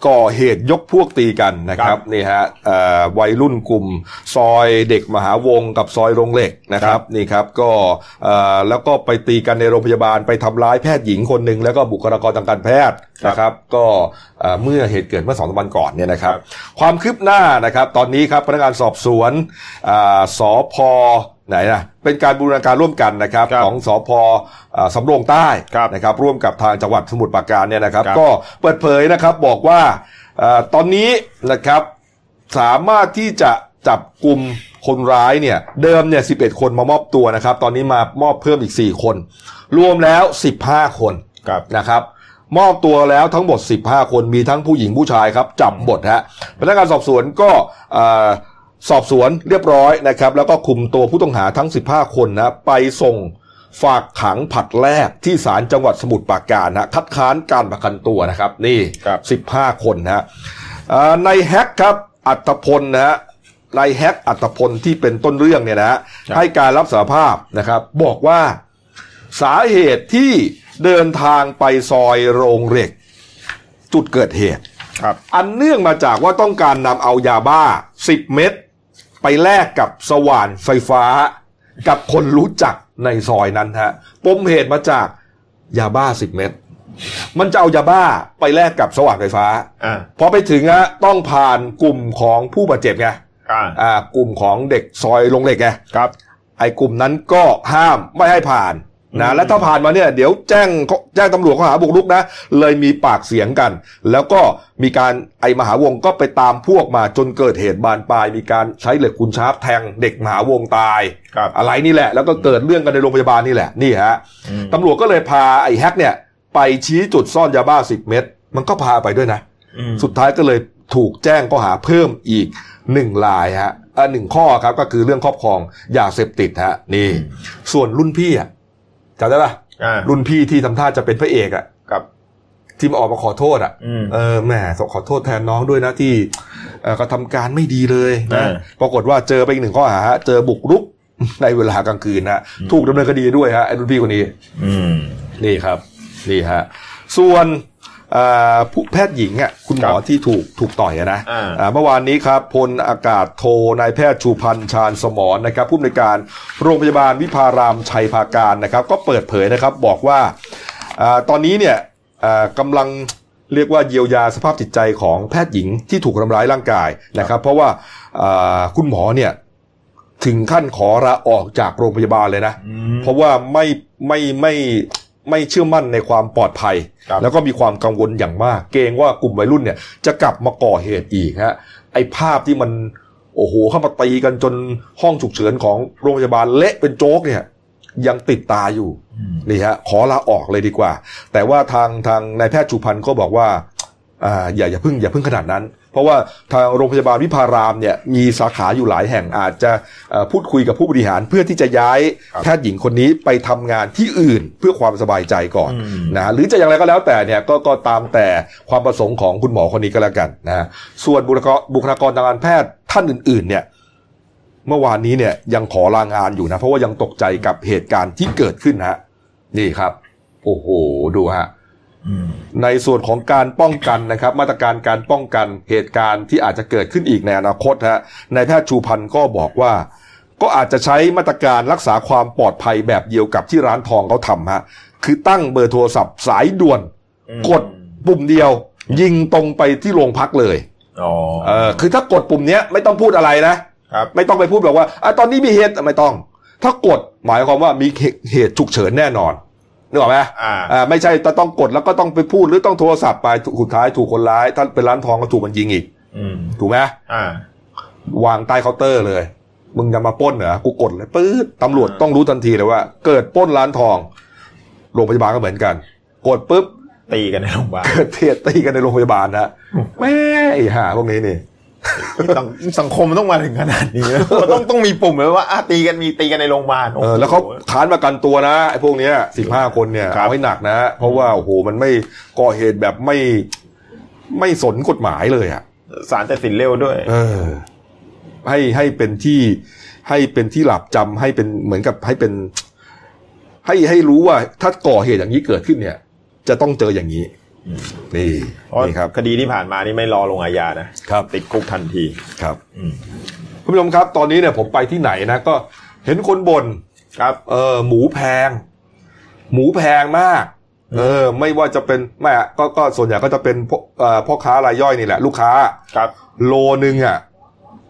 ก่อเหตุยกพวกตีกันนะคครัรับบนี่ฮะเอ่อวัยรุ่นกลุ่ม ซอยเด็กมหาวงกับซอยโรงเหล็กนะครับนี่ครับก็เอ่อแล้วก็ไปตีกันในโรงพยาบาลไปทำร้ายแพทย์หญิงคนหนึ่งแล้วก็บุคลากรทางการแพทย์นะครับก็เอ่อเมื่อเหตุเกิดเมื่อสองสามวันก่อนเนี่ยนะครับ ความคืบหน้านะครับ ตอนนี้ครับพนักงานสอบสวนอ่าสพ ไหนนะเป็นการบูรณาการร่วมกันนะครับครับของสพอ่าสำโรงใต้ครับนะครับร่วมกับทางจังหวัดสมุทรปราการเนี่ยนะครับครับก็เปิดเผยนะครับบอกว่าอ่าตอนนี้นะครับสามารถที่จะจับกลุ่มคนร้ายเนี่ยเดิมเนี่ย11คนมามอบตัวนะครับ ตอนนี้มามอบเพิ่มอีก 4 คน รวมแล้ว 15 คนครับนะครับมอบตัวแล้วทั้งหมด 15 คนมีทั้งผู้หญิงผู้ชายครับจับหมดฮะพนักงานสอบสวนก็อ่า สอบสวนเรียบร้อยนะครับ แล้วก็คุมตัวผู้ต้องหาทั้ง 15 คนนะไปส่งฝากขังผลัดแรกที่ศาลจังหวัดสมุทรปราการนะคัดค้านการประกันตัวนะครับ นี่ครับ15 คนนะฮะอ่าในแฮกครับอัตพลนะฮะในแฮกอัตพลที่เป็นต้นเรื่องเนี่ยนะฮะครับให้การรับสารภาพนะครับ บอกว่าสาเหตุที่เดินทางไปซอยโรงเหล็ก จุดเกิดเหตุครับอันเนื่องมาจากว่าต้องการนำเอายาบ้า 10 เม็ด ไปแลกกับสว่านไฟฟ้า กับคนรู้จักในซอยนั้นฮะปมเหตุมาจากยาบ้า10เม็ดมันจะเอายาบ้าไปแลกกับสว่านไฟฟ้าอ่าพอไปถึงฮะต้องผ่านกลุ่มของผู้บาดเจ็บไงอ่าอ่ากลุ่มของเด็กซอยลงเหล็กไงครับ ไอ้กลุ่มนั้นก็ห้ามไม่ให้ผ่าน นะอืมและถ้าผ่านมาเนี่ยเดี๋ยวแจ้งแจ้งตำรวจข้อหาบุกรุกนะ เลยมีปากเสียงกัน แล้วก็มีการไอ้มหาวงก็ไปตามพวกมาจนเกิดเหตุบานปลาย มีการใช้เหล็กคุณชาร์ปแทงเด็กมหาวงตายครับอะไรนี่แหละ แล้วก็เกิดเรื่องกันในโรงพยาบาลนี่แหละนี่ฮะอืมตำรวจก็เลยพาไอ้แฮกเนี่ย ไปชี้จุดซ่อนยาบ้าสิบเม็ดมันก็พาไปด้วยนะอืมสุดท้ายก็เลยถูกแจ้งข้อหาเพิ่มอีกหนึ่งลายฮะอ่าหนึ่งข้อครับก็คือเรื่องครอบครองยาเสพติดฮะนี่ ส่วนรุ่นพี่อะ จำได้ปะอ่า รุ่นพี่ที่ทำท่าจะเป็นพระเอกอะครับ ที่มาออกมาขอโทษอะ อืม เออแหมขอโทษแทนน้องด้วยนะที่เอ่อกระทำการไม่ดีเลยนะเออ ปรากฏว่าเจอไปอีกหนึ่งข้อหาฮะเจอบุกรุก ในเวลากลางคืนนะถูกดำเนินคดีด้วยฮะไอ้รุ่นพี่คนนี้ อืม นี่ครับ นี่ฮะ ส่วนเอ่อ ผู้แพทย์หญิงอะคุณหมอครับที่ถูกถูกต่อยอะนะอ่าอ่าเมื่อวานนี้ครับพลอากาศโทนายแพทย์ชูพันธ์ชาญสมรนะครับผู้อำนวยการโรงพยาบาลวิพารามชัยภาการนะครับ ก็เปิดเผยนะครับบอกว่าอาตอนนี้เนี่ยอ่ากำลังเรียกว่าเยียวยาสภาพจิตใจของแพทย์หญิงที่ถูกทำร้ายร่างกายนะครับ เพราะว่าอ่าคุณหมอเนี่ยถึงขั้นขอลาออกจากโรงพยาบาลเลยนะอืมเพราะว่าไม่ไม่ไม่ ไม่เชื่อมั่นในความปลอดภัยครับแล้วก็มีความกังวลอย่างมาก เกรงว่ากลุ่มวัยรุ่นเนี่ยจะกลับมาก่อเหตุอีกฮะไอ้ภาพที่มันโอ้โหเข้ามาตีกันจนห้องฉุกเฉินของโรงพยาบาลเละเป็นโจ๊กเนี่ยยังติดตาอยู่นี่ฮะขอลาออกเลยดีกว่า แต่ว่าทางทางนายแพทย์ชูพันธ์ก็บอกว่าอ่าอย่าอย่าเพึ่งอย่าเพึ่งขนาดนั้น เพราะว่าทางโรงพยาบาลวิพารามเนี่ยมีสาขาอยู่หลายแห่งอาจจะเอ่อพูดคุยกับผู้บริหารเพื่อที่จะย้ายครับแพทย์หญิงคนนี้ไปทำงานที่อื่นเพื่อความสบายใจก่อนอืมนะหรือจะอย่างไรก็แล้วแต่เนี่ยก็ก็ตามแต่ความประสงค์ของคุณหมอคนนี้ก็แล้วกันนะส่วนบุคลากรบุคลากรทางการแพทย์ท่านอื่น ๆ เนี่ยเมื่อวานนี้เนี่ยยังขอลางานอยู่นะ เพราะว่ายังตกใจกับเหตุการณ์ที่เกิดขึ้นฮะนี่ครับ โอ้โห ดูฮะอืม ในส่วนของการป้องกันนะครับ มาตรการการป้องกันเหตุการณ์ที่อาจจะเกิดขึ้นอีกในอนาคตฮะนายแพทย์ชูพันธ์ก็บอกว่า ก็อาจจะใช้มาตรการรักษาความปลอดภัยแบบเดียวกับที่ร้านทองเขาทำฮะคือตั้งเบอร์โทรศัพท์สายด่วนอืมกดปุ่มเดียว ยิงตรงไปที่โรงพักเลยอ๋อเออคือถ้ากดปุ่มเนี้ยไม่ต้องพูดอะไรนะครับไม่ต้องไปพูดแบบว่าอะตอนนี้มีเหตุไม่ต้อง ถ้ากดหมายความว่ามีเหตุฉุกเฉินแน่นอน นึกออกไหมอ่าอ่าไม่ใช่ต้องกดแล้วก็ต้องไปพูดหรือต้องโทรศัพท์ไปสุดท้ายถูกคนร้ายถ้าเป็นร้านทองก็ถูกมันยิงอีกอืมถูกไหมอ่าวางใต้เคาน์เตอร์เลย มึงจะมาปล้นเหรอกูกดเลยปื๊ดตำรวจอ่าต้องรู้ทันทีเลยว่า เกิดปล้นร้านทองโรงพยาบาลก็เหมือนกัน กดปุ๊บตีกันในโรงพยาบาลเกิดเหตุตีกันในโรงพยาบาลนะแม่ไอ้ห่าพวกนี้นี่ สังสังคมมันต้องมาถึงขนาดนี้นะมันต้องต้องมีปุ่มเลยว่าอะตีกันมีตีกันในโรงพยาบาลเออแล้วเขาค้านประกันตัวนะไอ้พวกเนี้ยสิบห้าคนเนี่ยครับเอาให้หนักนะ เพราะว่าโอ้โหมันไม่ก่อเหตุแบบไม่ไม่สนกฎหมายเลยอะสารตัดสินเร็วด้วย เออ ให้ให้เป็นที่ให้เป็นที่หลับจำให้เป็นเหมือนกับให้เป็น ให้ให้รู้ว่าถ้าก่อเหตุอย่างนี้เกิดขึ้นเนี่ย จะต้องเจออย่างนี้ นี่เพราะนี่ครับคดีที่ผ่านมานี่ไม่รอลงอาญานะครับติดคุกทันทีครับอืมคุณผู้ชมครับ ตอนนี้เนี่ยผมไปที่ไหนนะ ก็เห็นคนบ่นครับเออหมูแพง หมูแพงมาก เออ ไม่ว่าจะเป็นไม่อะก็ก็ส่วนใหญ่ก็จะเป็นพวกเอ่อพ่อค้ารายย่อยนี่แหละ ลูกค้าครับ โลนึงอะ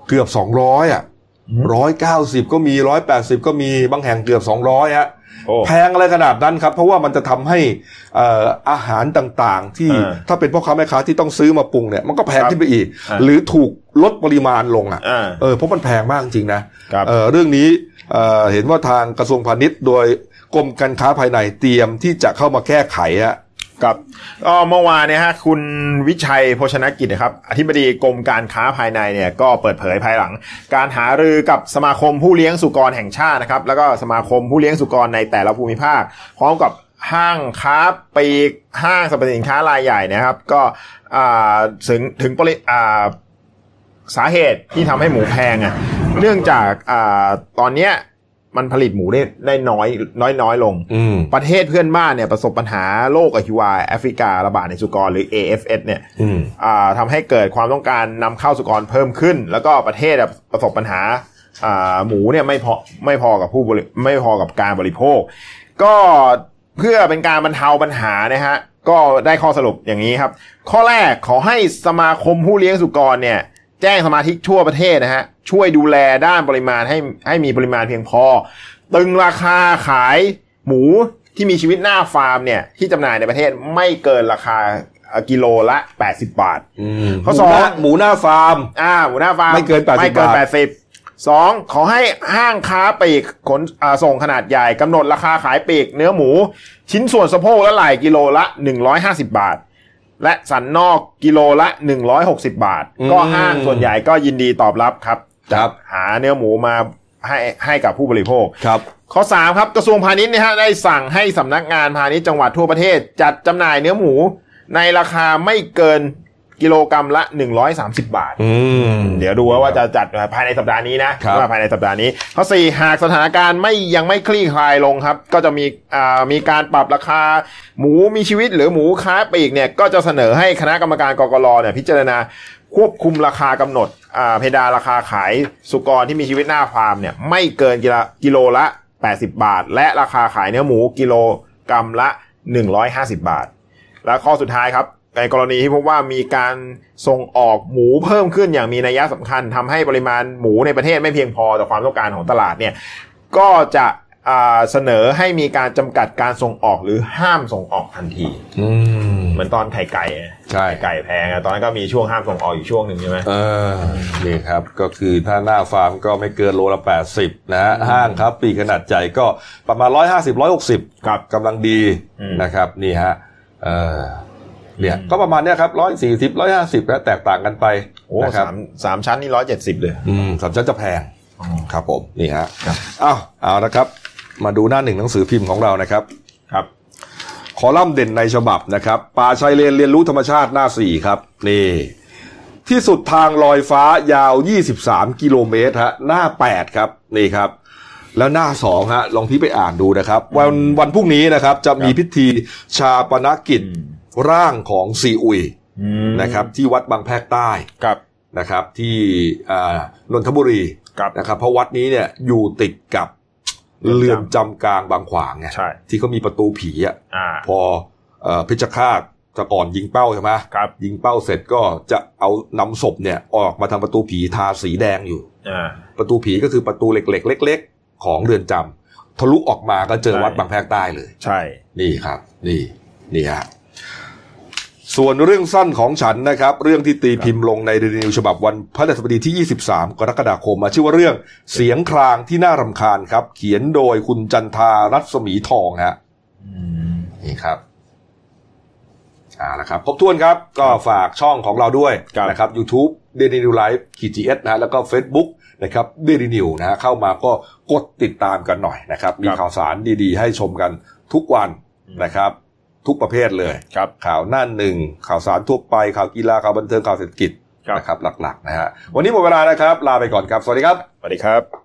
เกือบสองร้อยอะอืมร้อยเก้าสิบก็มีร้อยแปดสิบก็มีบางแห่งเกือบสองร้อยฮะโอ้ แพงอะไรขนาดนั้นครับ เพราะว่ามันจะทำให้เอ่ออาหารต่างๆ ที่อ่าถ้าเป็นพ่อค้าแม่ค้าที่ต้องซื้อมาปรุงเนี่ยมันก็แพงครับขึ้นไปอีกอ่าหรือถูกลดปริมาณลงอะอ่าเออเพราะมันแพงมากจริงๆนะครับเออเรื่องนี้เอ่อเห็นว่าทางกระทรวงพาณิชย์โดยกรมการค้าภายในเตรียมที่จะเข้ามาแก้ไขอะ ครับก็เมื่อวานเนี่ยฮะคุณวิชัยโภชนกิจนะครับอธิบดีกรมการค้าภายในเนี่ยก็เปิดเผยภายหลัง การหารือกับสมาคมผู้เลี้ยงสุกรแห่งชาตินะครับแล้วก็สมาคมผู้เลี้ยงสุกรในแต่ละภูมิภาค พร้อมกับห้างค้าปลีกห้างสรรพสินค้ารายใหญ่นะครับ ก็ถึงถึงปริสาเหตุที่ทำให้หมูแพงอะเนื่องจากอตอนเนี้ย มันผลิตหมูได้ได้น้อยน้อยน้อยลงอืมประเทศเพื่อนบ้านเนี่ยประสบปัญหาโรคอหิวาแอฟริการระบาดในสุกรหรือ AFS เนี่ยอืมอ่าทำให้เกิดความต้องการนำเข้าสุกรเพิ่มขึ้น แล้วก็ประเทศอะประสบปัญหาอ่าหมูเนี่ยไม่พอไม่พอกับผู้บริไม่พอกับการบริโภค ก็เพื่อเป็นการบรรเทาปัญหานะฮะก็ได้ข้อสรุปอย่างนี้ครับ ข้อแรกขอให้สมาคมผู้เลี้ยงสุกรเนี่ย แจ้งสมาชิกทั่วประเทศนะฮะช่วยดูแลด้านปริมาณให้ให้มีปริมาณเพียงพอ ตึงราคาขายหมูที่มีชีวิตหน้าฟาร์มเนี่ยที่จำหน่ายในประเทศไม่เกินราคาเอ่อกิโลละ 80 บาทอืมข้อสองหมูหน้าหมูหน้าฟาร์มอ่าหมูหน้าฟาร์มไม่เกิน 80 ไม่เกินบาทแปดสิบสองขอให้ห้างค้าปลีกขนอ่าส่งขนาดใหญ่กำหนดราคาขายปลีกเนื้อหมู ชิ้นส่วนสะโพกและไหล่กิโลละ 150 บาท และสันนอกกิโลละ 160 บาท ก็ห้างส่วนใหญ่ก็ยินดีตอบรับครับครับ หาเนื้อหมูมาให้ให้กับผู้บริโภคครับข้อ 3 ครับกระทรวงพาณิชย์เนี่ยฮะได้สั่งให้สำนักงานพาณิชย์จังหวัดทั่วประเทศ จัดจำหน่ายเนื้อหมูในราคาไม่เกิน กิโลกรรัมละ 130 บาทอืมเดี๋ยวดูว่าจะจัดภายในสัปดาห์นี้นะครับว่าภายในสัปดาห์นี้ข้อสี่หากสถานการณ์ไม่ยังไม่คลี่คลายลงครับ ก็จะมีอ่ามีการปรับราคา หมูมีชีวิตหรือหมูค้าปลีกเนี่ยก็จะเสนอให้คณะกรรมการกกรเนี่ยพิจารณาควบคุมราคากำหนดอ่าเพดานราคาขายสุกรที่มีชีวิตหน้าฟาร์มเนี่ยไม่เกินกิโลกิโลละ 80 บาท และราคาขายเนื้อหมูกิโลกรัมละ 150 บาท และข้อสุดท้ายครับ ในกรณีที่พบว่ามีการส่งออกหมูเพิ่มขึ้นอย่างมีนัยสำคัญทำให้ปริมาณหมูในประเทศไม่เพียงพอต่อความต้องการของตลาดเนี่ยก็จะอ่าเสนอให้มีการจำกัดการส่งออกหรือห้ามส่งออกทันทีอืมเหมือนตอนไข่ไก่อะใช่ไข่ไก่แพงอะตอนนั้นก็มีช่วงห้ามส่งออกอยู่ช่วงหนึ่งใช่ไหมเออนี่ครับก็คือถ้าหน้าฟาร์มก็ไม่เกินโลละแปดสิบนะฮะห้างครับ ปีกขนาดใหญ่ก็ประมาณร้อยห้าสิบร้อยหกสิบครับกำลังดีอืมนะครับนี่ฮะ เออเนี่ยก็ประมาณเนี้ยครับร้อยสี่สิบร้อยห้าสิบแล้วแตกต่างกันไปโอ้นะครับสามสามชั้นนี่ร้อยเจ็ดสิบเลย อืมสามชั้นจะแพงครับผมนี่ฮะอ้าวเอานะครับ มาดูหน้าหนึ่งหนังสือพิมพ์ของเรานะครับ ครับ คอลัมน์เด่นในฉบับนะครับ ป่าชายเลนเรียนรู้ธรรมชาติหน้าสี่ครับ นี่ ที่สุดทางลอยฟ้ายาว 23 กิโลเมตรฮะหน้า 8 ครับ นี่ครับ แล้วหน้าสองฮะลองพี่ไปอ่านดูนะครับ วันวันพรุ่งนี้นะครับ จะมีพิธีชาปนกิจ ร่างของซีอุยนะครับ ที่วัดบางแพรกใต้ครับนะครับ ที่อ่านนทบุรีครับนะครับ เพราะวัดนี้เนี่ยอยู่ติดกับเรือนจำเรือนจำกลางบางขวางไงใช่ที่เขามีประตูผีอะอ่าพอเอ่อเพชฌฆาตจะก่อนยิงเป้าใช่ไหมครับ ยิงเป้าเสร็จก็จะเอานำศพเนี่ยออกมาทางประตูผีทาสีแดงอยู่อ่าประตูผีก็คือประตูเหล็กๆเล็ก ๆ ของเรือนจำทะลุออกมาก็เจอใช่วัดบางแพรกใต้เลย ใช่ นี่ครับ นี่ นี่ฮะ ส่วนเรื่องสั้นของฉันนะครับ เรื่องที่ตีพิมพ์ลงในเดลินิวฉบับวันพฤหัสบดีที่ 23 กรกฎาคมมาชื่อว่าเรื่องเสียงครางที่น่ารำคาญครับ เขียนโดยคุณจันทารัศมีทองฮะนี่ครับอ่าละครับครบถ้วนครับ ก็ฝากช่องของเราด้วยครับนะครับ YouTube d a i l y New Life ขีจีเอสนะฮะแล้วก็ Facebook นะครับ d a i l y New นะฮะเข้ามาก็กดติดตามกันหน่อยนะครับ มีครับข่าวสารดีๆ ให้ชมกันทุกวันนะครับ ทุกประเภทเลยครับข่าวหน้าหนึ่งข่าวสารทั่วไป ข่าวกีฬาข่าวบันเทิงข่าวเศรษฐกิจครับนะครับหลักๆนะฮะวันนี้หมดเวลานะครับ ลาไปก่อนครับ สวัสดีครับ สวัสดีครับ